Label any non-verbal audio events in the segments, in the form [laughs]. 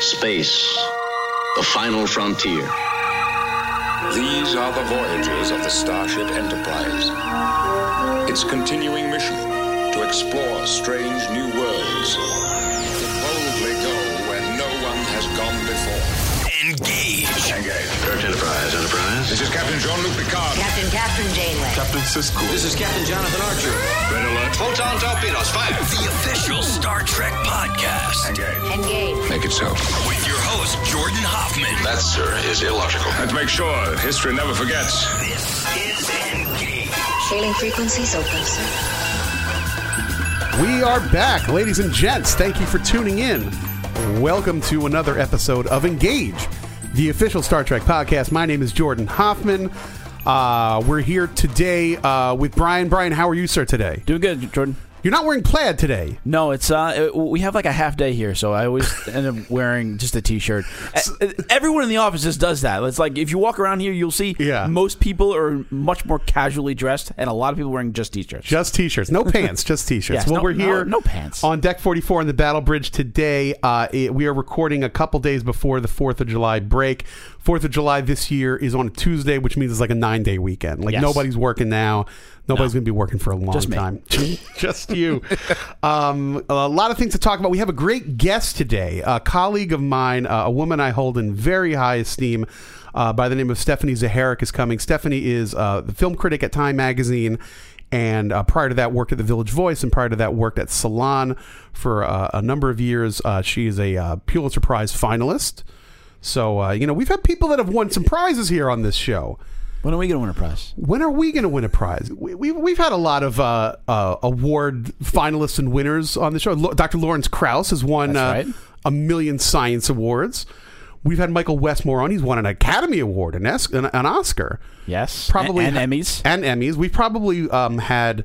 Space, the final frontier. These are the voyages of the Starship Enterprise. Its continuing mission to explore strange new worlds, Enterprise, Enterprise. This is Captain Jean-Luc Picard. Captain Kathryn Janeway. Captain Sisko. This is Captain Jonathan Archer. Red alert. Photon torpedoes, fire. The official Star Trek podcast. Engage. Engage. Make it so. With your host, Jordan Hoffman. That, sir, is illogical. Let's make sure history never forgets. This is Engage. Hailing frequencies open, sir. We are back, ladies and gents. Thank you for tuning in. Welcome to another episode of Engage, the official Star Trek podcast. My name is Jordan Hoffman. Uh, we're here today uh, with Brian. Brian, how are you, sir, today? Doing good, Jordan. You're not wearing plaid today. No, it's uh, it- we have like a half day here, so I always [laughs] end up wearing just a t-shirt. Everyone in the office just does that. It's like if you walk around here, you'll see Yeah. most people are much more casually dressed, and a lot of people wearing just t-shirts. Just t-shirts, no pants, just [laughs] t-shirts. Yes, well, no- we're here, no- no pants. on deck 44 on the Battle Bridge today. Uh, it- we are recording a couple days before the Fourth of July break. Fourth of July this year is on a Tuesday, which means it's like a nine-day weekend. Like Yes. nobody's working now. Nobody's No. going to be working for a long Just me. time. [laughs] just you. [laughs] Um, a lot of things to talk about. We have a great guest today, a colleague of mine, uh, a woman I hold in very high esteem. Uh, by the name of Stephanie Zacharek is coming. Stephanie is uh, the film critic at Time Magazine, and uh, prior to that, worked at the Village Voice, and prior to that, worked at Salon for uh, a number of years. Uh, she is a uh, Pulitzer Prize finalist. So uh, you know, we've had people that have won some prizes here on this show When are we going to win a prize? when are we going to win a prize? We, we've, we've had a lot of uh, uh, award finalists and winners on the show. Lo- Dr. Lawrence Krauss has won uh, right. a million science awards. We've had Michael Westmore on. He's won an Academy Award, an, es- an, an Oscar. Yes, Probably and, ha- Emmys. And Emmys. We've probably um, had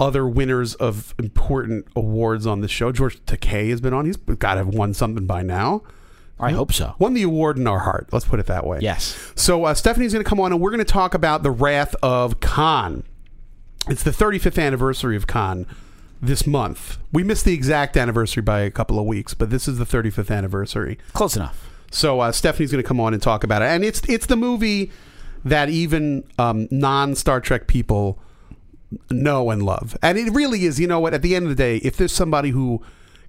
other winners of important awards on the show. George Takei has been on. He's got to have won something by now. I hope so. Won the award in our heart. Let's put it that way. Yes. So uh, Stephanie's going to come on, and we're going to talk about the Wrath of Khan. It's the 35th anniversary of Khan this month. We missed the exact anniversary by a couple of weeks, but this is the 35th anniversary. Close enough. So uh, Stephanie's going to come on and talk about it, and it's it's the movie that even um, non Star Trek people know and love, and it really is. You know what? At the end of the day, if there's somebody who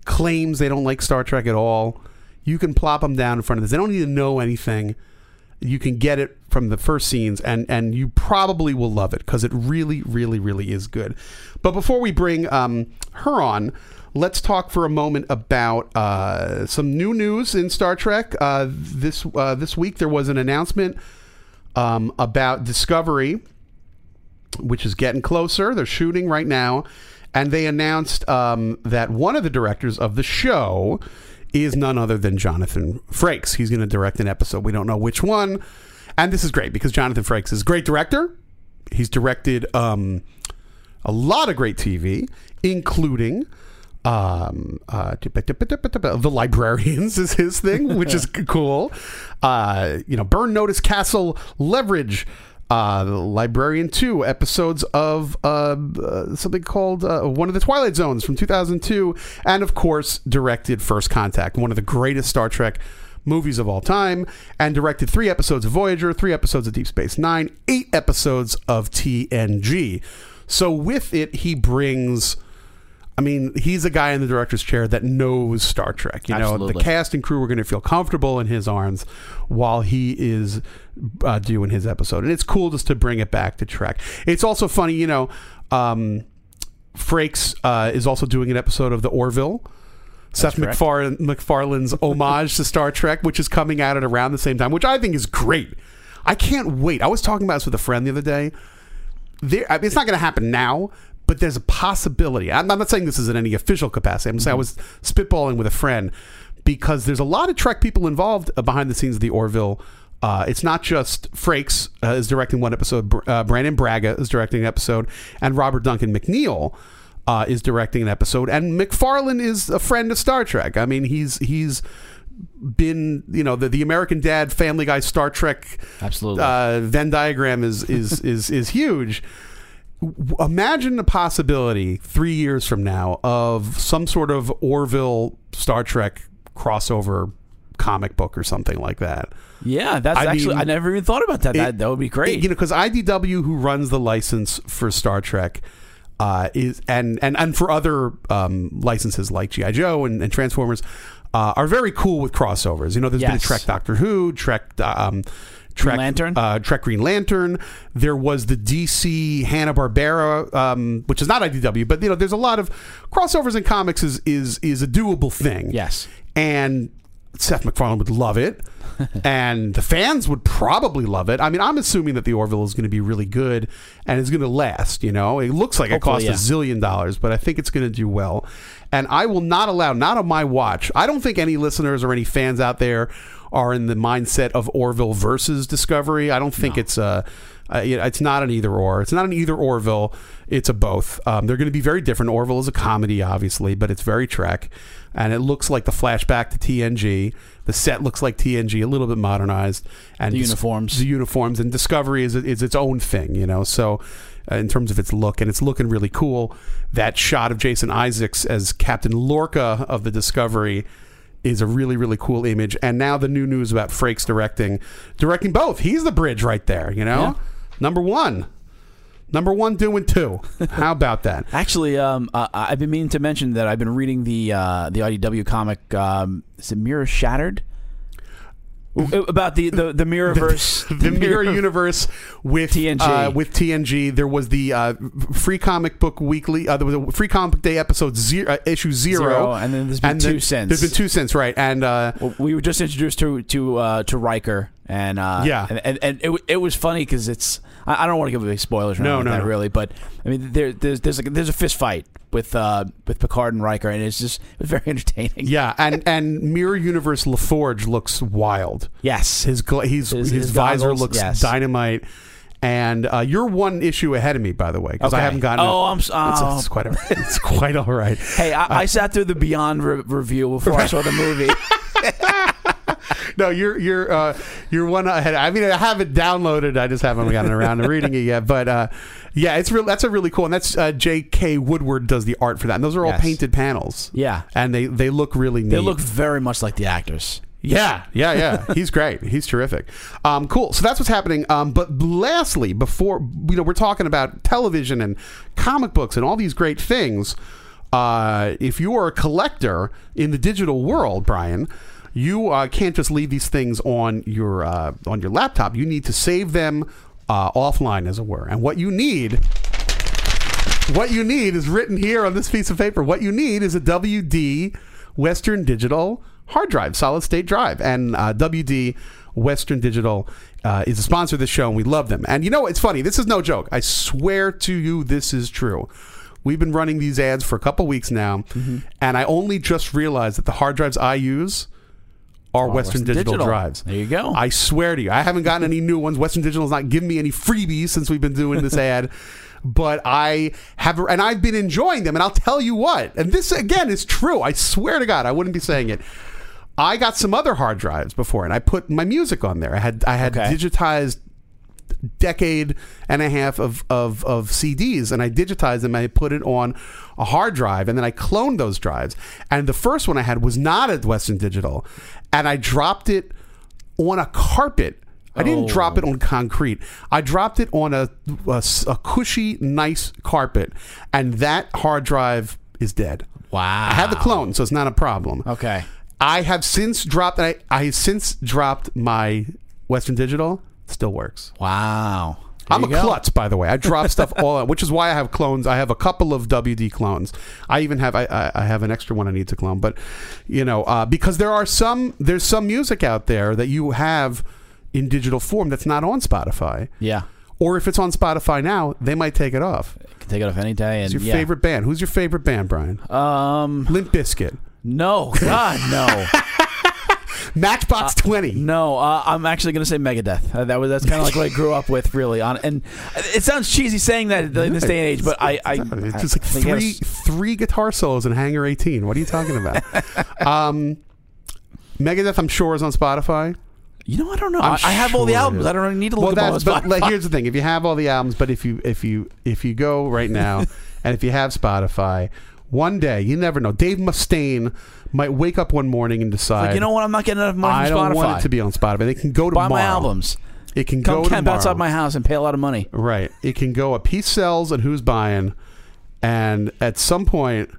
claims they don't like Star Trek at all, you can plop them down in front of this. They don't need to know anything. You can get it from the first scenes, and and you probably will love it because it really, really, really is good. But before we bring um, her on, let's talk for a moment about uh, some new news in Star Trek. Uh, this uh, this week there was an announcement um, about Discovery, which is getting closer. They're shooting right now, and they announced um, that one of the directors of the show is none other than Jonathan Frakes. He's going to direct an episode. We don't know which one, and this is great because Jonathan Frakes is a great director. He's directed um, a lot of great TV, including um, uh, the librarians is his thing, which is [laughs] cool. Uh, you know, Burn Notice Castle Leverage. Uh, Librarian 2 episodes of uh, uh, something called uh, one of the Twilight Zones from 2002, and of course, directed First Contact, one of the greatest Star Trek movies of all time, and directed three episodes of Voyager, three episodes of Deep Space Nine, eight episodes of TNG. So with it, he brings. I mean, he's a guy in the director's chair that knows Star Trek. You know, the cast and crew are going to feel comfortable in his arms while he is uh, doing his episode, and it's cool just to bring it back to Trek. It's also funny, you know. Um, Frakes uh, is also doing an episode of the Orville. Seth correct. MacFarlane, MacFarlane's homage to Star Trek, which is coming out at around the same time, which I think is great. I can't wait. I was talking about this with a friend the other day. There, I mean, it's not going to happen now, but there's a possibility. I'm, I'm not saying this is in any official capacity. I'm saying I was spitballing with a friend, because there's a lot of Trek people involved uh, behind the scenes of the Orville. Uh, it's not just Frakes uh, is directing one episode. Br- Uh, Brannon Braga is directing an episode, and Robert Duncan McNeil uh, is directing an episode. And MacFarlane is a friend of Star Trek. I mean, he's he's been you know the, the American Dad, Family Guy, Star Trek Absolutely. uh, Venn diagram is is is is huge. Imagine the possibility three years from now of some sort of Orville Star Trek crossover comic book or something like that. yeah, that's I actually mean, I never even thought about that. that It- that would be great. You know, because IDW, who runs the license for Star Trek, uh, is and and and for other um, licenses like GI Joe and, and Transformers, uh, are very cool with crossovers. You know, there's been a Trek Doctor Who, Trek. Um, Trek Lantern? uh, Trek Green Lantern. There was the DC Hanna Barbera, um, which is not IDW, but you know, there's a lot of crossovers in comics. is is is a doable thing. Yes. and Seth MacFarlane would love it, [laughs] and the fans would probably love it. I mean, I'm assuming that the Orville is going to be really good and it's going to last. You know, it looks like it cost Hopefully, a zillion dollars, but I think it's going to do well. And I will not allow, not on my watch. I don't think any listeners or any fans out there are in the mindset of Orville versus Discovery. I don't think it's a. Uh, it's not an either or. It's not an either Orville. It's a both. Um, they're going to be very different. Orville is a comedy, obviously, but it's very Trek, and it looks like the flashback to TNG. The set looks like TNG, a little bit modernized, and The Dis- uniforms. the uniforms, and Discovery is is its own thing, you know. So, uh, in terms of its look, and it's looking really cool. That shot of Jason Isaacs as Captain Lorca of the Discovery is a really really cool image. And now the new news about Frakes directing, directing both. He's the bridge right there, you know. Yeah. Number one, number one doing two. [laughs] How about that? Actually, um, uh, I've been meaning to mention that I've been reading the uh, the IDW comic. Um, Mirror Shattered? W- About the the, the Mirrorverse, [laughs] the mirror universe with TNG. Uh, with TNG. There was the uh, free comic book weekly. Uh, there was a free comic day episode zero, uh, issue zero, Zero, and then there's been two since. There's been two since, right? And uh, Well, we were just introduced to to uh, to Riker, and uh, Yeah. and and, and it, it was funny because it's I, I don't want to give away spoilers, or No, anything no, like no. really, but I mean there there's there's like there's a fist fight with uh with Picard and Riker, and it's just it was [laughs] very entertaining. yeah, and and Mirror Universe LaForge looks wild. Yes. His gla- he's, His- his, his visor goggles, looks yes. dynamite. And uh, you're one issue ahead of me, by the way, because I haven't gotten. Oh. I'm s- It's, oh. it's quite. All, it's quite all right. Hey, I, I sat through the Beyond re- review before I saw the movie. [laughs] no, you're you're uh, you're one ahead. I mean, I have it downloaded. I just haven't gotten around to reading it yet. But uh, yeah, it's real. That's a really cool. And that's uh, J.K. Woodward does the art for that. And those are all Yes. painted panels. Yeah. and they they look really neat. They look very much like the actors. Yeah, yeah, yeah. He's great. He's terrific. Um, cool. So that's what's happening. Um, but lastly, before you know, we're talking about television and comic books and all these great things. Uh, if you are a collector in the digital world, Brian, you uh, can't just leave these things on your uh, on your laptop. You need to save them uh, offline, as it were. And what you need what you need is written here on this piece of paper. What you need is a WD Western Digital hard drive, solid state drive. And uh, WD Western Digital uh, is a sponsor of the show, and we love them. And you know, it's funny. This is no joke. I swear to you, this is true. We've been running these ads for a couple weeks now, and I only just realized that the hard drives I use are Western, Western Digital, Digital. drives. There you go. I swear to you, I haven't gotten any new ones. Western Digital's not giving me any freebies since we've been doing this ad. [laughs] But I have, and I've been enjoying them. And I'll tell you what, and this again is true. I swear to God, I wouldn't be saying it. I got some other hard drives before, and I put my music on there. I had I had Okay. digitized decade and a half of, of, of CDs and I digitized them. and I put it on a hard drive and then I cloned those drives. And the first one I had was not at Western Digital. And I dropped it on a carpet. I didn't Oh. drop it on concrete. I dropped it on a a cushy, nice carpet. And that hard drive is dead. Wow. I had the clone, so it's not a problem. Okay. I have since dropped. I, I have since dropped my Western Digital. Still works. Wow. There I'm a go. klutz, by the way. I drop stuff [laughs] all out, which is why I have clones. I have a couple of WD clones. I even have I, I, have an extra one I need to clone. But you know, uh, because there are some there's some music out there that you have in digital form that's not on Spotify. Yeah. Or if it's on Spotify now, they might take it off. Can take it off any day. And Who's your yeah. favorite band? Who's your favorite band, Brian? Um. Limp Bizkit. No. God. No. [laughs] Matchbox Twenty. No, uh, I'm actually going to say Megadeth. Uh, that was that's kind of like what I grew up with, really. On and it sounds cheesy saying that in this day and age, but I, I It's just like I three three guitar solos in Hangar 18. What are you talking about? [laughs] um, Megadeth, I'm sure, is on Spotify. You know, I don't know. I'm I, I have all the albums. I don't really need to Well, look at all that's but like, [laughs] here's the thing: if you have all the albums, but if you if you if you go right now [laughs] and if you have Spotify, one day you never know. Dave Mustaine might wake up one morning and decide, Like, you know what? I'm not getting enough money I from don't want it to be on Spotify. They can go to Buy my albums. It can Come go camp tomorrow. outside my house and pay a lot of money. Right. It can go a piece sells and who's buying, and at some point,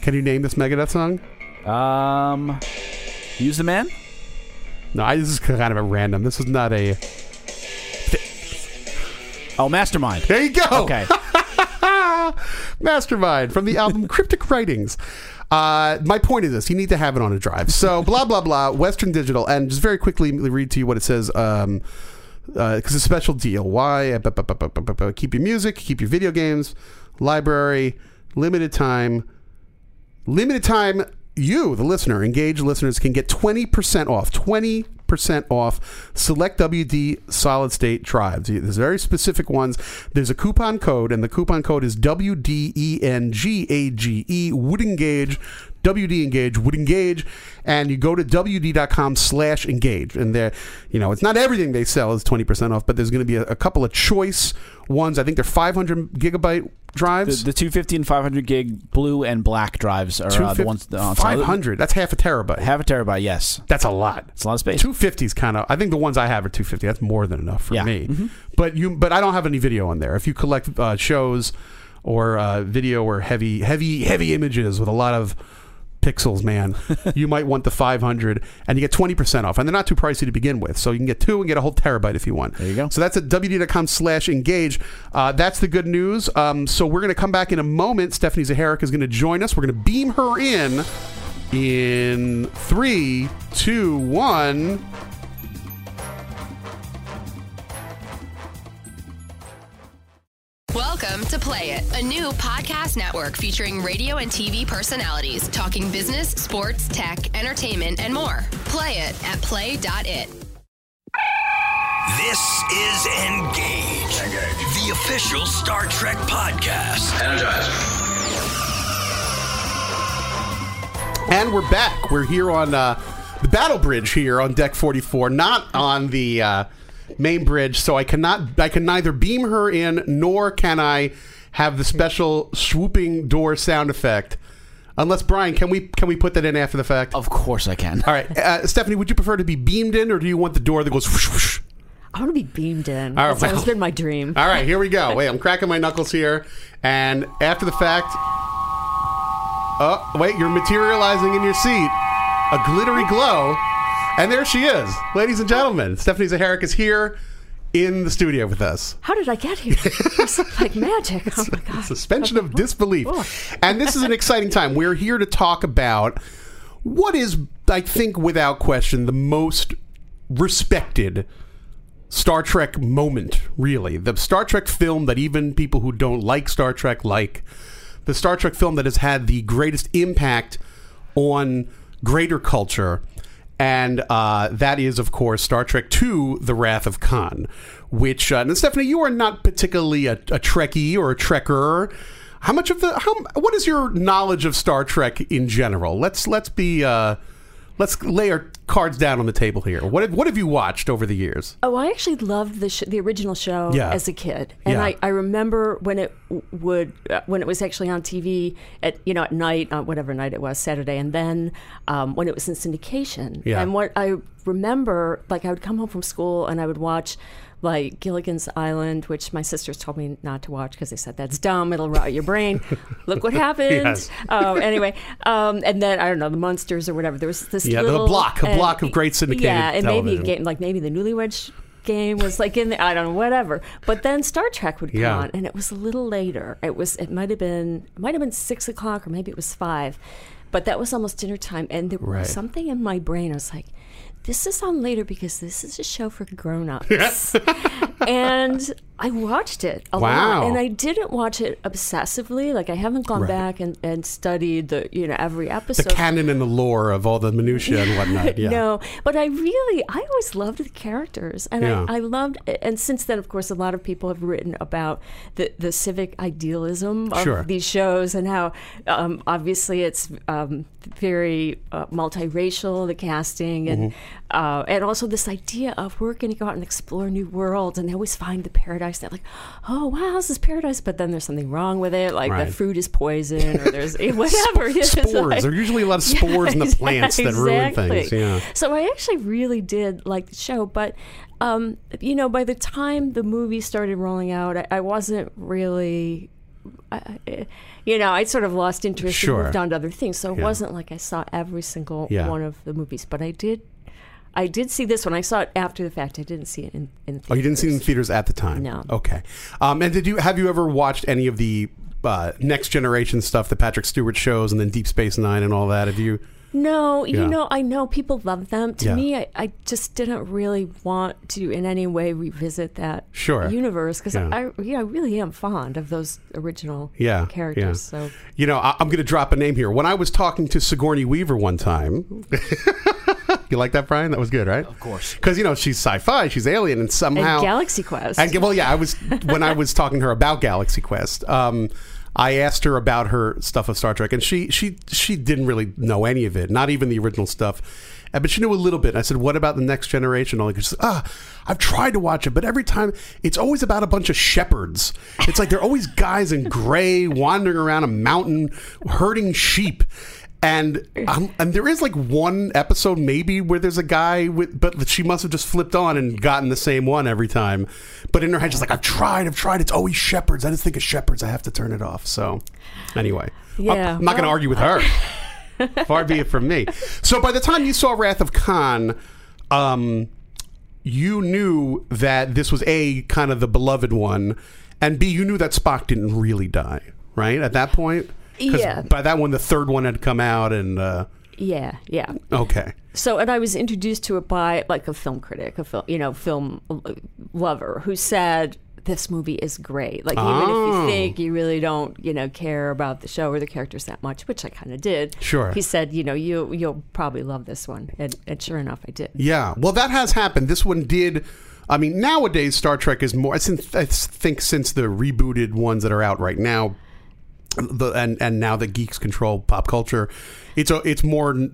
can you name this Megadeth song? Um, use the man. No, I, this is kind of a random. This is not a. Oh, Mastermind. There you go. Okay. [laughs] Mastermind from the album Cryptic Writings. Uh, my point is this: you need to have it on a drive. So blah blah blah. Western Digital, and just very quickly read to you what it says. Um, because it's a special deal. Why? Uh, Keep your music, keep your video games, library, limited time, limited time. You, the listener, engaged listeners, can get twenty percent off. Twenty percent off select WD solid state drives. There's very specific ones. There's a coupon code, and the coupon code is WDENGAGE Would Engage. WD Engage would engage, and you go to WD.com slash engage. And there, you know, it's not everything they sell is 20% off, but there's going to be a, a couple of choice ones. I think they're 500 gigabyte drives. the 250 and 500 gig blue and black drives are uh, the ones. Uh, 500. That's half a terabyte. Half a terabyte. Yes, That's a lot. it's a lot of space. 250 is kind of. I think the ones I have are 250. That's more than enough for Yeah. me. Mhm. But you, but I don't have any video on there. If you collect uh, shows or uh, video or heavy, heavy, heavy images with a lot of pixels, man, [laughs] you might want the 500, and you get 20% off. And they're not too pricey to begin with, so you can get two and get a whole terabyte if you want. There you go. So that's at wd.com/slash engage. Uh, that's the good news. Um, so we're going to come back in a moment. Stephanie Zacharek is going to join us. We're going to beam her in in three, two, one. Welcome to Play It, a new podcast network featuring radio and TV personalities talking business, sports, tech, entertainment, and more. Play it at play.it. This is Engage, the official Star Trek podcast. Energize. And we're back. We're here on uh, the Battle Bridge here on Deck 44, not on the uh, main bridge. So I cannot, I can neither beam her in nor can I have the special swooping door sound effect. Unless Brian, can we can we put that in after the fact? Of course I can. All right, uh, Stephanie, would you prefer to be beamed in, or do you want the door that goes? Whoosh, whoosh? I want to be beamed in. All right, That's always well. been my dream. All right, here we go. Wait, I'm cracking my knuckles here, and after the fact, oh wait, you're materializing in your seat, a glittery glow, and there she is, ladies and gentlemen. Stephanie Zacharek is here in the studio with us. How did I get here? It's like magic. Oh my god. Suspension of oh, oh, disbelief. Oh. And this is an exciting time. We're here to talk about what is, I think, without question, the most respected Star Trek moment, really. The Star Trek film that even people who don't like Star Trek like. The Star Trek film that has had the greatest impact on greater culture. And uh, that is, of course, Star Trek II The Wrath of Khan. Which, uh, Stephanie, you are not particularly a, a Trekkie or a Trekker. How much of the, how, what is your knowledge of Star Trek in general? Let's, let's be, uh, let's lay our cards down on the table here. What have, what have you watched over the years? Oh, I actually loved the sh- the original show Yeah. as a kid, and Yeah. I, I remember when it would uh, when it was actually on TV at you know at night, uh, whatever night it was, Saturday, and then um, when it was in syndication. Yeah. And what I remember, like I would come home from school and I would watch. Like Gilligan's Island, which my sisters told me not to watch because they said that's dumb, it'll rot your brain. [laughs] Look what happened. Yes. Um, anyway, um, and then I don't know the monsters or whatever. There was this Yeah, the little block, a and- block of great syndicated Yeah, and maybe television. game like maybe the Newlywed game was like in the I don't know whatever. But then Star Trek would come Yeah. on, and it was a little later. It was it might have been might have been six o'clock or maybe it was five, but that was almost dinner time, and there Right. was something in my brain. I was like. This is on later because this is a show for grown-ups. [laughs] and I watched it a Wow. lot. And I didn't watch it obsessively. Like I haven't gone Right. back and, and studied the, you know, every episode, The canon and the lore of all the minutia and [laughs] whatnot. Yeah. No, but I really, I always loved the characters, and Yeah. I, I loved. And since then, of course, a lot of people have written about the the civic idealism of Sure. these shows and how um, obviously it's um, very uh, multiracial, the casting, and Mm-hmm. uh, and also this idea of we're going to go out and explore new worlds, and they always find the paradise. They're like, oh wow, this is paradise, but then there's something wrong with it, like Right. the fruit is poison, or there's [laughs] whatever. It's Spores. like- there are usually a lot of [laughs] spores in the Yeah, plants that ruin things. Yeah. So I actually really did like the show, but um, you know, by the time the movie started rolling out, I, I wasn't really. I- you know, I sort of lost interest Sure. and moved on to other things. So it Yeah. wasn't like I saw every single Yeah. one of the movies, but I did. I did see this one. I saw it after the fact. I didn't see it in. in Oh, you didn't see it in theaters at the time. No. Okay. Um, and did you have you ever watched any of the uh, next generation stuff, the Patrick Stewart shows, and then Deep Space Nine and all that? Have you? No, you know, I know people love them. To Yeah. me, I, I just didn't really want to in any way revisit that Sure. universe because Yeah. I, yeah, I really am fond of those original Yeah, characters. yeah. So You know, I, I'm going to drop a name here. When I was talking to Sigourney Weaver one time, [laughs] you like that, Brian? That was good, right? Of course. Because you know she's sci-fi, she's alien, and somehow and Galaxy Quest. And well, yeah, I was when I was talking to her about Galaxy Quest. Um, I asked her about her stuff of Star Trek, and she she she didn't really know any of it, not even the original stuff. Uh, But she knew a little bit. I said, "What about the next generation?" All like, she said, "Ah, I've tried to watch it, but every time it's always about a bunch of shepherds. It's like they're always guys in gray wandering around a mountain herding sheep." And um, and there is like one episode maybe where there's a guy with, but she must have just flipped on and gotten the same one every time. But in her head, she's like, "I've tried, I've tried. It's always shepherds. I just think of shepherds. I have to turn it off." So, anyway, I'm- Yeah, I'm not going to argue with her. [laughs] Far be it from me. So by the time you saw Wrath of Khan, um, you knew that this was a kind of the beloved one, and b you knew that Spock didn't really die, right? At that point, Yeah. By that one, the third one had come out, and uh, yeah, yeah. okay, So, and I was introduced to it by like a film critic, a film, you know, film lover, who said this movie is great. Like, even if Oh. you think you really don't, you know, care about the show or the characters that much, which I kind of did. Sure. He said, you know, you you'll probably love this one, and, and sure enough, I did. yeah. Well, that has happened. This one did. I mean, nowadays Star Trek is more. I think since the rebooted ones that are out right now, the and and now that geeks control pop culture, it's a, it's more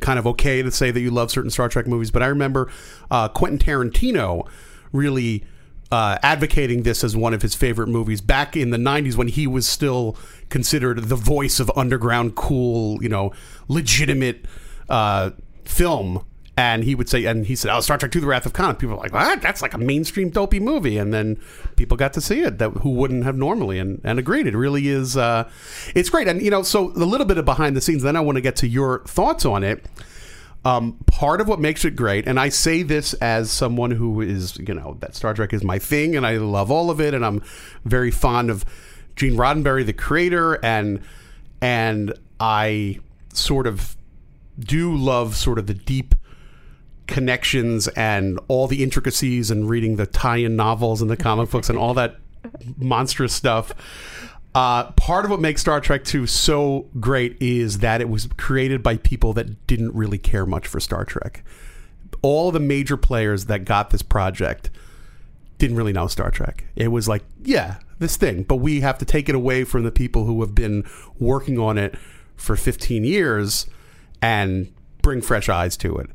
kind of okay to say that you love certain Star Trek movies. But I remember uh, Quentin Tarantino really uh, advocating this as one of his favorite movies back in the '90s when he was still considered the voice of underground, cool, you know, legitimate uh, film. And he would say, and he said, "Oh, Star Trek II: The Wrath of Khan." And People were like, "What? That's like a mainstream dopey movie." And then people got to see it that who wouldn't have normally, and, and agreed. It really is. Uh, it's great, and you know, so a little bit of behind the scenes. Then I want to get to your thoughts on it. Um, part of what makes it great, and I say this as someone who is, you know, that Star Trek is my thing, and I love all of it, and I'm very fond of Gene Roddenberry, the creator, and and I sort of do love sort of the deep connections and all the intricacies and reading the tie-in novels and the comic books and all that monstrous stuff. Uh, part of what makes Star Trek 2 so great is that it was created by people that didn't really care much for Star Trek. All the major players that got this project didn't really know Star Trek. It was like, yeah, this thing, but we have to take it away from the people who have been working on it for 15 years and bring fresh eyes to it.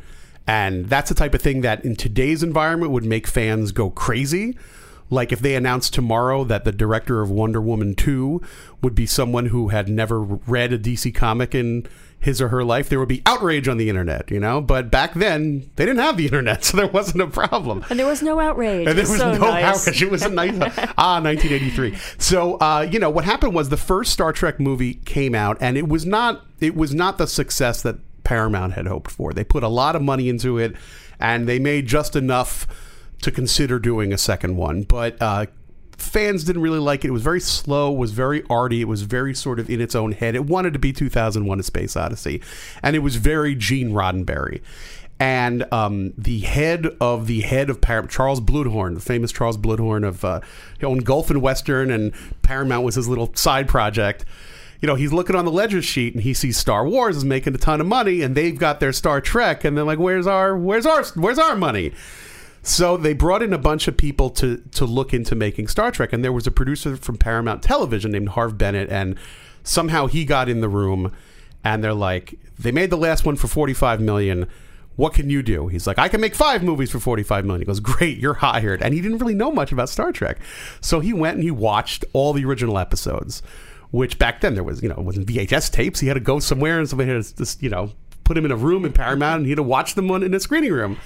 And that's the type of thing that in today's environment would make fans go crazy. Like if they announced tomorrow that the director of Wonder Woman 2 would be someone who had never read a DC comic in his or her life, there would be outrage on the internet, you know? But back then, they didn't have the internet, [laughs] so there wasn't a problem. And there was no outrage. And there was so no nice. outrage. It was a nice [laughs] ah 1983. So uh, you know what happened was the first Star Trek movie came out, and it was not it was not the success that Paramount had hoped for. They put a lot of money into it, and they made just enough to consider doing a second one, but. Uh, Fans didn't really like it. It was very slow, was very arty, it was very sort of in its own head. It wanted to be 2001 A Space Odyssey, and it was very Gene Roddenberry. and um, the head of the head of Paramount, Charles Bluhdorn, the famous Charles Bluhdorn of uh, he owned Gulf and Western, and Paramount was his little side project. You know, he's looking on the ledger sheet and he sees Star Wars is making a ton of money, and they've got their Star Trek, and they're like, "Where's our, where's our, where's our money?" So they brought in a bunch of people to to look into making Star Trek, and there was a producer from Paramount Television named Harve Bennett, and somehow he got in the room, and they're like, they made the last one for forty five million. What can you do? He's like, I can make five movies for forty five million. He goes, Great, you're hired, and he didn't really know much about Star Trek, so he went and he watched all the original episodes, which back then there was, you know, it wasn't VHS tapes. He had to go somewhere, and somebody had to just, you know, put him in a room in Paramount, and he had to watch them in a screening room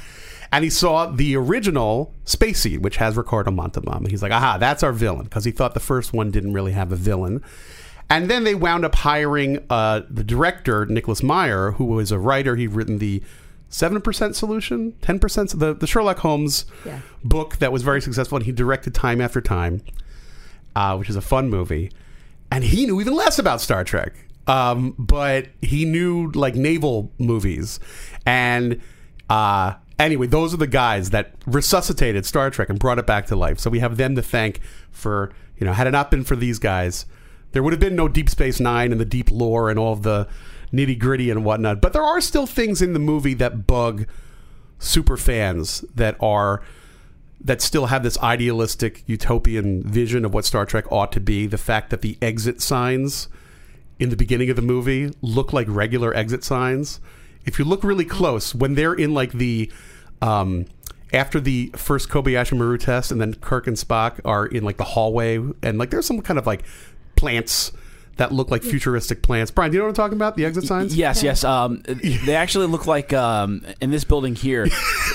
and he saw the original Space Seed, which has Ricardo Montalban. And he's like, aha, that's our villain, because he thought the first one didn't really have a villain. And then they wound up hiring uh, the director, Nicholas Meyer, who was a writer. He'd written the 7% solution, 10%, the, the Sherlock Holmes Yeah. book that was very successful. And he directed Time After Time, uh, which is a fun movie. And he knew even less about Star Trek. Um, but he knew like naval movies. And uh, anyway, those are the guys that resuscitated Star Trek and brought it back to life. So we have them to thank for, you know, had it not been for these guys, there would have been no Deep Space Nine and the deep lore and all of the nitty gritty and whatnot. But there are still things in the movie that bug super fans that are that still have this idealistic utopian vision of what Star Trek ought to be. The fact that the exit signs in the beginning of the movie look like regular exit signs. If you look really close, when they're in like the um, after the first Kobayashi Maru test, and then Kirk and Spock are in like the hallway, and like there's some kind of like plants that look like futuristic plants. Brian, do you know what I'm talking about? The exit signs? Yes, yes. Um, [laughs] they actually look like um, in this building here.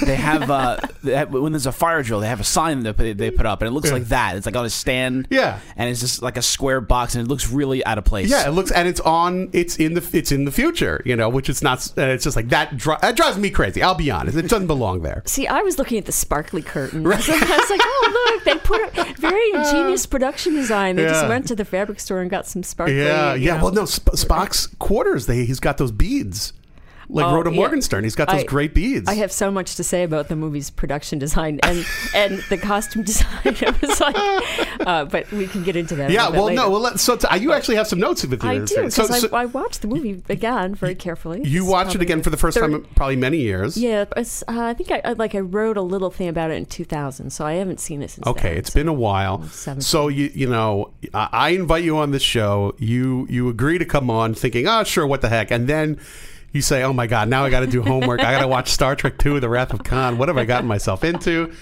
They have, uh, they have when there's a fire drill, they have a sign that they, they put up, and it looks Yeah. like that. It's like on a stand. Yeah. and it's just like a square box, and it looks really out of place. Yeah, it looks and it's on. It's in the it's in the future, you know, which it's not. Uh, it's just like that. Dri- that drives me crazy. I'll be honest. It doesn't belong there. See, I was looking at the sparkly curtain. [laughs] I was like, oh, look, they put a very [laughs] ingenious production design. They Yeah. just went to the fabric store and got some sparkly. Yeah, yeah. Well, no, Sp- Spock's quarters. They he's got those beads, like Oh, Rhoda yeah. Morgenstern. He's got those I- great beads. I have so much to say about the movie's production design and and the costume [laughs] design. It was like, uh, but we can get into that. yeah. Well, later. no. Well, let, so t- you actually have some notes with you. I do because so I, I watched the movie again very carefully. you It's watched it again for the first third- time, in probably many years. Yeah, uh, I think I, like I wrote a little thing about it in 2000, so I haven't seen it since. Okay, then, it's so- been a while. So you you know, I invite you on this show. You you agree to come on, thinking, oh sure, what the heck, and then you say, oh my god, now I got to do homework. I got to watch Star Trek Two: The Wrath of Khan. What have I gotten myself into?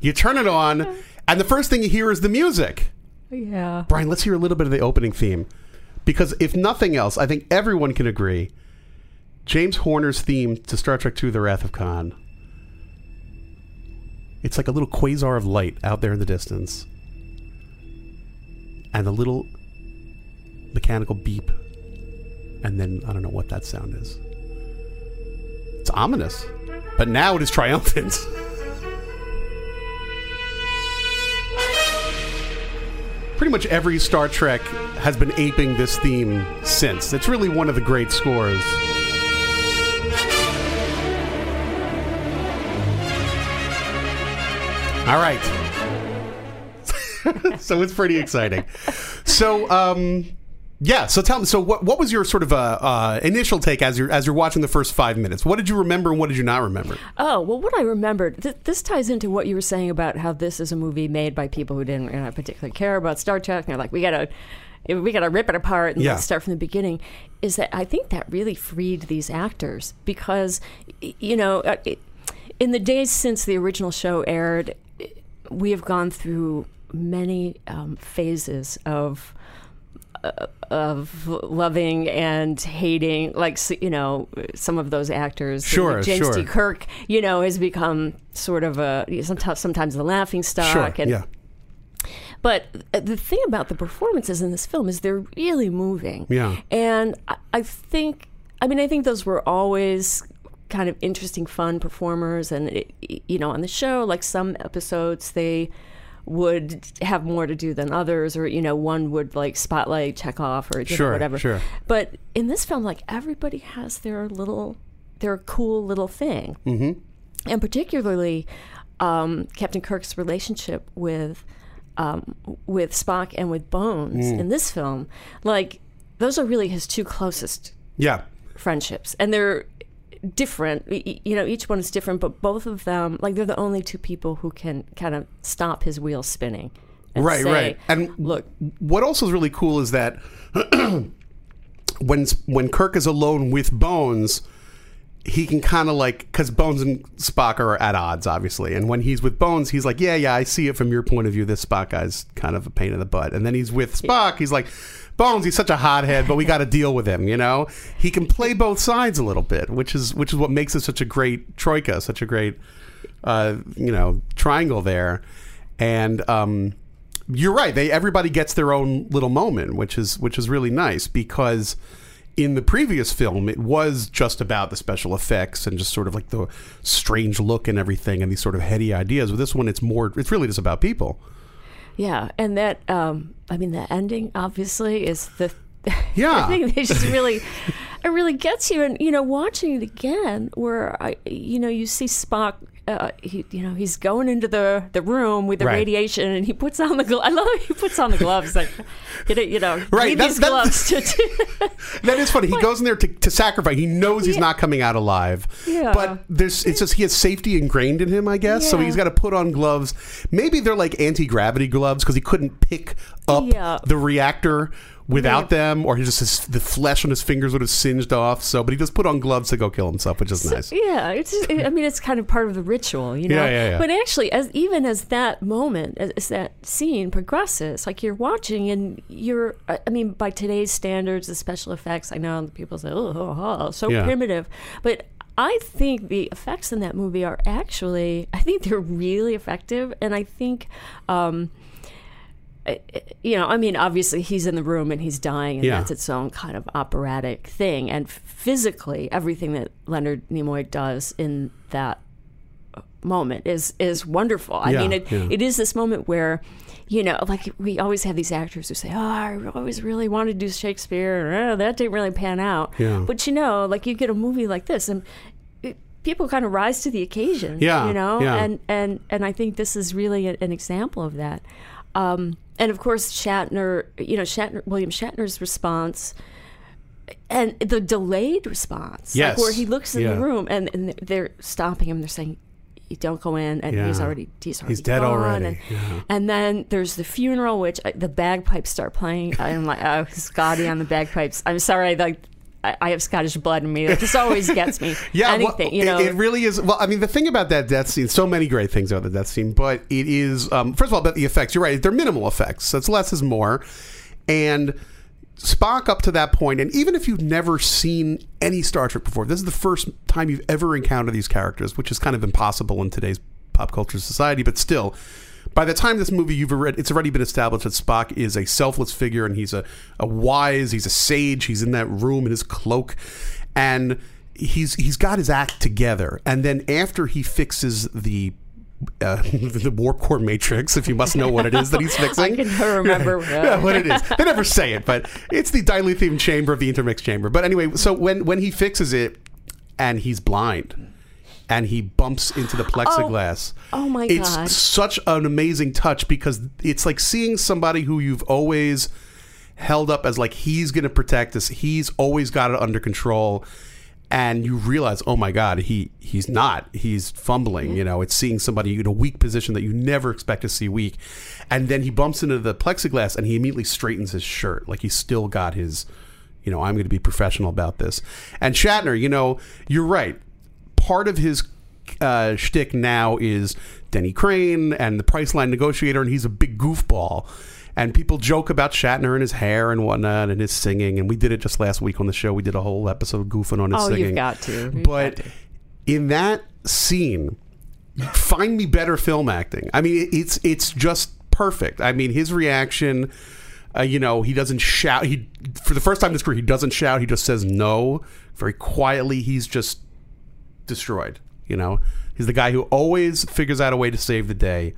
You turn it on, and the first thing you hear is the music. Yeah. Brian, let's hear a little bit of the opening theme, because if nothing else, I think everyone can agree. James Horner's theme to Star Trek II: The Wrath of Khan. It's like a little quasar of light out there in the distance. And a little mechanical beep. And then I don't know what that sound is. It's ominous. But now it is triumphant. [laughs] Pretty much every Star Trek has been aping this theme since. It's really one of the great scores. All right. [laughs] so it's pretty exciting. So, um, yeah. So tell me. So what what was your sort of uh, uh, initial take as you're as you're watching the first five minutes? What did you remember and what did you not remember? Oh well, what I remembered. Th- this ties into what you were saying about how this is a movie made by people who didn't you know, particularly care about Star Trek. And they're like, we gotta, we gotta rip it apart and Yeah. let's start from the beginning. Is that I think that really freed these actors because, you know, uh, in the days since the original show aired, we have gone through many um, phases of of loving and hating, like you know, some of those actors. Sure, Like James sure. T. Kirk, you know, has become sort of a sometimes sometimes the laughing stock. Sure. and, yeah. But the thing about the performances in this film is they're really moving. Yeah. And I, I think, I mean, I think those were always kind of interesting, fun performers. And, it, you know, on the show, like some episodes, they would have more to do than others, or, you know, one would like spotlight Chekov or you know, Sure, whatever. sure. But in this film, like everybody has their little they're cool little thing. Mm-hmm. and particularly um, Captain Kirk's relationship with um, with Spock and with Bones Mm. in this film, like those are really his two closest Yeah. friendships, and they're different. You know, each one is different, but both of them, like, they're the only two people who can kind of stop his wheel spinning. and right, say, right. And look, what also is really cool is that [clears throat] when when Kirk is alone with Bones, he can kind of like because Bones and Spock are at odds, obviously. And when he's with Bones, he's like, "Yeah, yeah, I see it from your point of view. This Spock guy's kind of a pain in the butt." And then he's with Spock, he's like. Bones, he's such a hothead, but we got to deal with him. You know, he can play both sides a little bit, which is which is what makes it such a great troika, such a great, uh, you know, triangle there. And um, you're right. They everybody gets their own little moment, which is which is really nice because in the previous film it was just about the special effects and just sort of like the strange look and everything and these sort of heady ideas. With this one, it's more. It's really just about people. Yeah, and that, um, I mean, the ending obviously is the. [laughs] Yeah. I think they just really, [laughs] it really gets you. And you know, watching it again, where I, you know, you see Spock. Uh, he, you know, he's going into the, the room with the Right. radiation, and he puts on the. Glo- I love how he puts on the gloves, like, get it, you know, [laughs] Right, need these gloves to. [laughs] That is funny. He goes in there to, to sacrifice. He knows he's Yeah. not coming out alive. Yeah. But there's it's just he has safety ingrained in him, I guess. So he's got to put on gloves. Maybe they're like anti gravity gloves because he couldn't pick up Yeah. the reactor without them, or he just his, the flesh on his fingers would have singed off. So, but he just put on gloves to go kill himself, which is nice. Yeah, it's. I mean, it's kind of part of the ritual, you know. Yeah, yeah, yeah. But actually, as even as that moment, as, as that scene progresses, like you're watching, and you're. I mean, by today's standards, the special effects. I know people say, "Oh, oh, oh so Yeah. primitive," but. I think the effects in that movie are actually, I think they're really effective, and I think, um, you know, I mean, obviously he's in the room and he's dying, and Yeah. that's its own kind of operatic thing. And physically, everything that Leonard Nimoy does in that moment is is wonderful. I Yeah, mean, it, yeah. it is this moment where, you know, like we always have these actors who say, "Oh, I always really wanted to do Shakespeare," or oh, that didn't really pan out. Yeah. But you know, like you get a movie like this, and it, people kind of rise to the occasion. Yeah, you know, yeah. and and and I think this is really a, an example of that. Um, and of course, Shatner, you know, Shatner, William Shatner's response and the delayed response, Yes. like where he looks in Yeah. the room and, and they're stopping him. They're saying, "You don't go in," and he's already he's already He's dead gone. already. And, Yeah. and then there's the funeral, which uh, the bagpipes start playing. I'm like, oh, Scotty on the bagpipes. I'm sorry, like. I I have Scottish blood in me. This always gets me. [laughs] Yeah, well, anything you it- know. it, really is. Well, I mean, the thing about that death scene, so many great things about the death scene, but it is um, first of all about the effects. You're right; they're minimal effects. So it's less is more, and Spock up to that point, and even if you've never seen any Star Trek before, this is the first time you've ever encountered these characters, which is kind of impossible in today's pop culture society. But still, by the time this movie, you've already, it's already been established that Spock is a selfless figure, and he's a, a wise, he's a sage. He's in that room in his cloak, and he's he's got his act together. And then after he fixes the uh, [laughs] the warp core matrix, if you must know what it is that he's fixing. [laughs] I can never remember. [laughs] yeah, what it is. They never say it, but it's the dilithium chamber of the intermix chamber. But anyway, so when when he fixes it and he's blind and he bumps into the oh, plexiglass. Oh my it's God. It's such an amazing touch because it's like seeing somebody who you've always held up as like he's going to protect us. He's always got it under control. And you realize, oh my God, he he's not. He's fumbling. You know, it's seeing somebody in a weak position that you never expect to see weak, and then he bumps into the plexiglass and he immediately straightens his shirt, like he's still got his, you know, I'm going to be professional about this. And Shatner, you know, you're right. Part of his uh, shtick now is Denny Crane and the Priceline negotiator, and he's a big goofball. And people joke about Shatner and his hair and whatnot and his singing. And we did it just last week on the show. We did a whole episode goofing on his Oh, singing. you've got to. You've But got to. in that scene, find me better film acting. I mean, it's it's just perfect. I mean, his reaction. Uh, you know, he doesn't shout. He for the first time in his career, he doesn't shout. He just says no very quietly. He's just destroyed. You know, he's the guy who always figures out a way to save the day,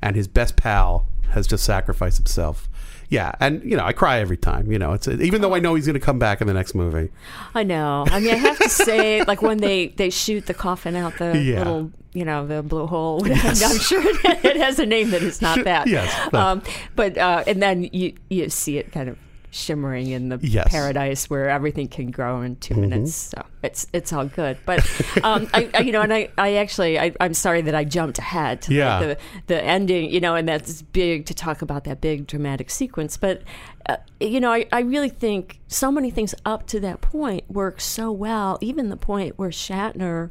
and his best pal has just sacrificed himself. yeah, and you know, I cry every time. You know, it's even though I know he's going to come back in the next movie. I know. I mean, I have to say, like when they they shoot the coffin out the Yeah. little, you know, the blue hole. [laughs] I'm sure it, it has a name that is not [laughs] that. Yes. Um, but uh, and then you you see it kind of shimmering in the Yes. paradise where everything can grow in 2 Mhm. minutes. So it's it's all good. But um, I, I you know, and I I actually I, I'm sorry that I jumped ahead. to Yeah. The the ending, you know, and that's big to talk about that big dramatic sequence. But uh, you know, I, I really think so many things up to that point work so well. Even the point where Shatner,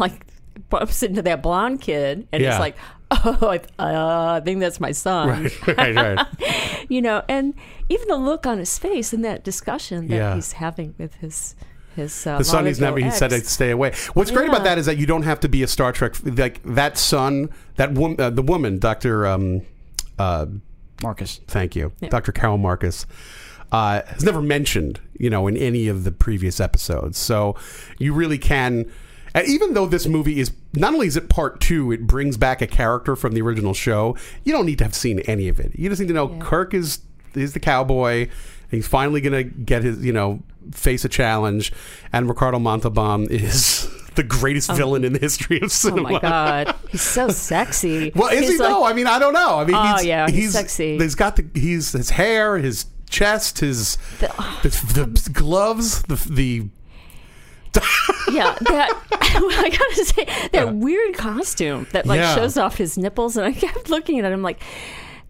like, bumps into that blonde kid and Yeah. it's like, [laughs] oh, I, uh, I think that's my son. Right, [laughs] right, right. [laughs] you know, and even the look on his face in that discussion that Yeah. he's having with his his uh, the son he's ago never he said to stay away what's great about that is that you don't have to be a star trek like that son that woman uh, the woman dr um uh Marcus. thank you dr carol marcus uh, has never mentioned, you know, in any of the previous episodes. So you really can, and even though this movie is not only is it part two, it brings back a character from the original show. You don't need to have seen any of it. You just need to know Kirk is is the cowboy. He's finally gonna get his, you know, face a challenge, and Ricardo Montalban is [laughs] the greatest oh. villain in the history of cinema. Oh my god, [laughs] he's so sexy. Well, is He's he like- though? I mean, I don't know. I mean, Oh, he's, yeah, he's sexy. He's got the he's his hair, his chest, his the, the, um, gloves, the the. [laughs] yeah, that [laughs] I gotta say that weird costume that like Yeah. shows off his nipples, and I kept looking at him like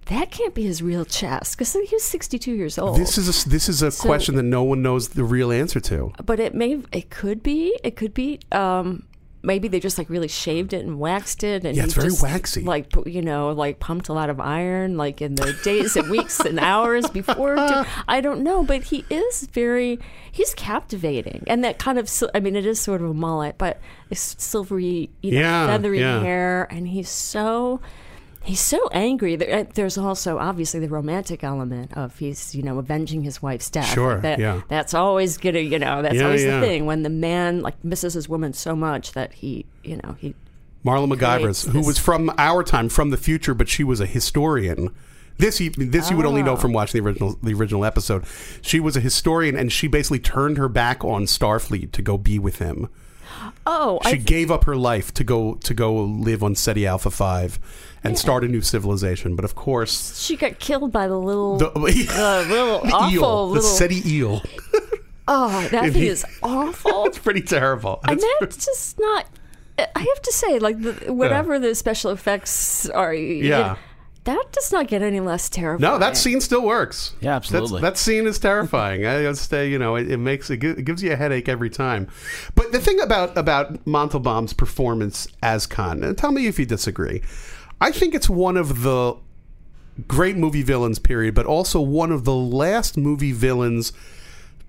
that can't be his real chest because he was 62 years old. This is a, this is a So- question that no one knows the real answer to. but it may it could be it could be um maybe they just like really shaved it and waxed it and Yeah, it's very just, waxy. like you know like pumped a lot of iron like in the days and weeks and hours before to, [laughs] i don't know but he is very he's captivating and that kind of I mean it is sort of a mullet but it's silvery you know Yeah, feathery yeah. hair and he's so He's so angry. There- uh, There's also obviously the romantic element of he's, you know, avenging his wife's death. Sure, That, yeah. That's always gonna, you know, that's Yeah, always yeah. the thing when the man like misses his woman so much that he, you know, he. Marla McGivers, who was from our time, from the future, but she was a historian. This you, this you would only know Oh. from watching the original the original episode. She was a historian, and she basically turned her back on Starfleet to go be with him. Oh, She gave up her life to go to go live on Ceti Alpha Five and start a new civilization. But of course, she got killed by the little, the, [laughs] little the awful eel, the little. Ceti eel. [laughs] oh, that thing is awful. [laughs] It's pretty terrible. and It's- that's just not. I have to say, like the, whatever the special effects are, Yeah. know, that does not get any less terrifying. No, that scene still works. Yeah, absolutely. That's, that scene is terrifying. I gotta say, you know, it, it makes it, it gives you a headache every time. But the thing about about Montalban's performance as Khan, and tell me if you disagree. I think it's one of the great movie villains, period, but also one of the last movie villains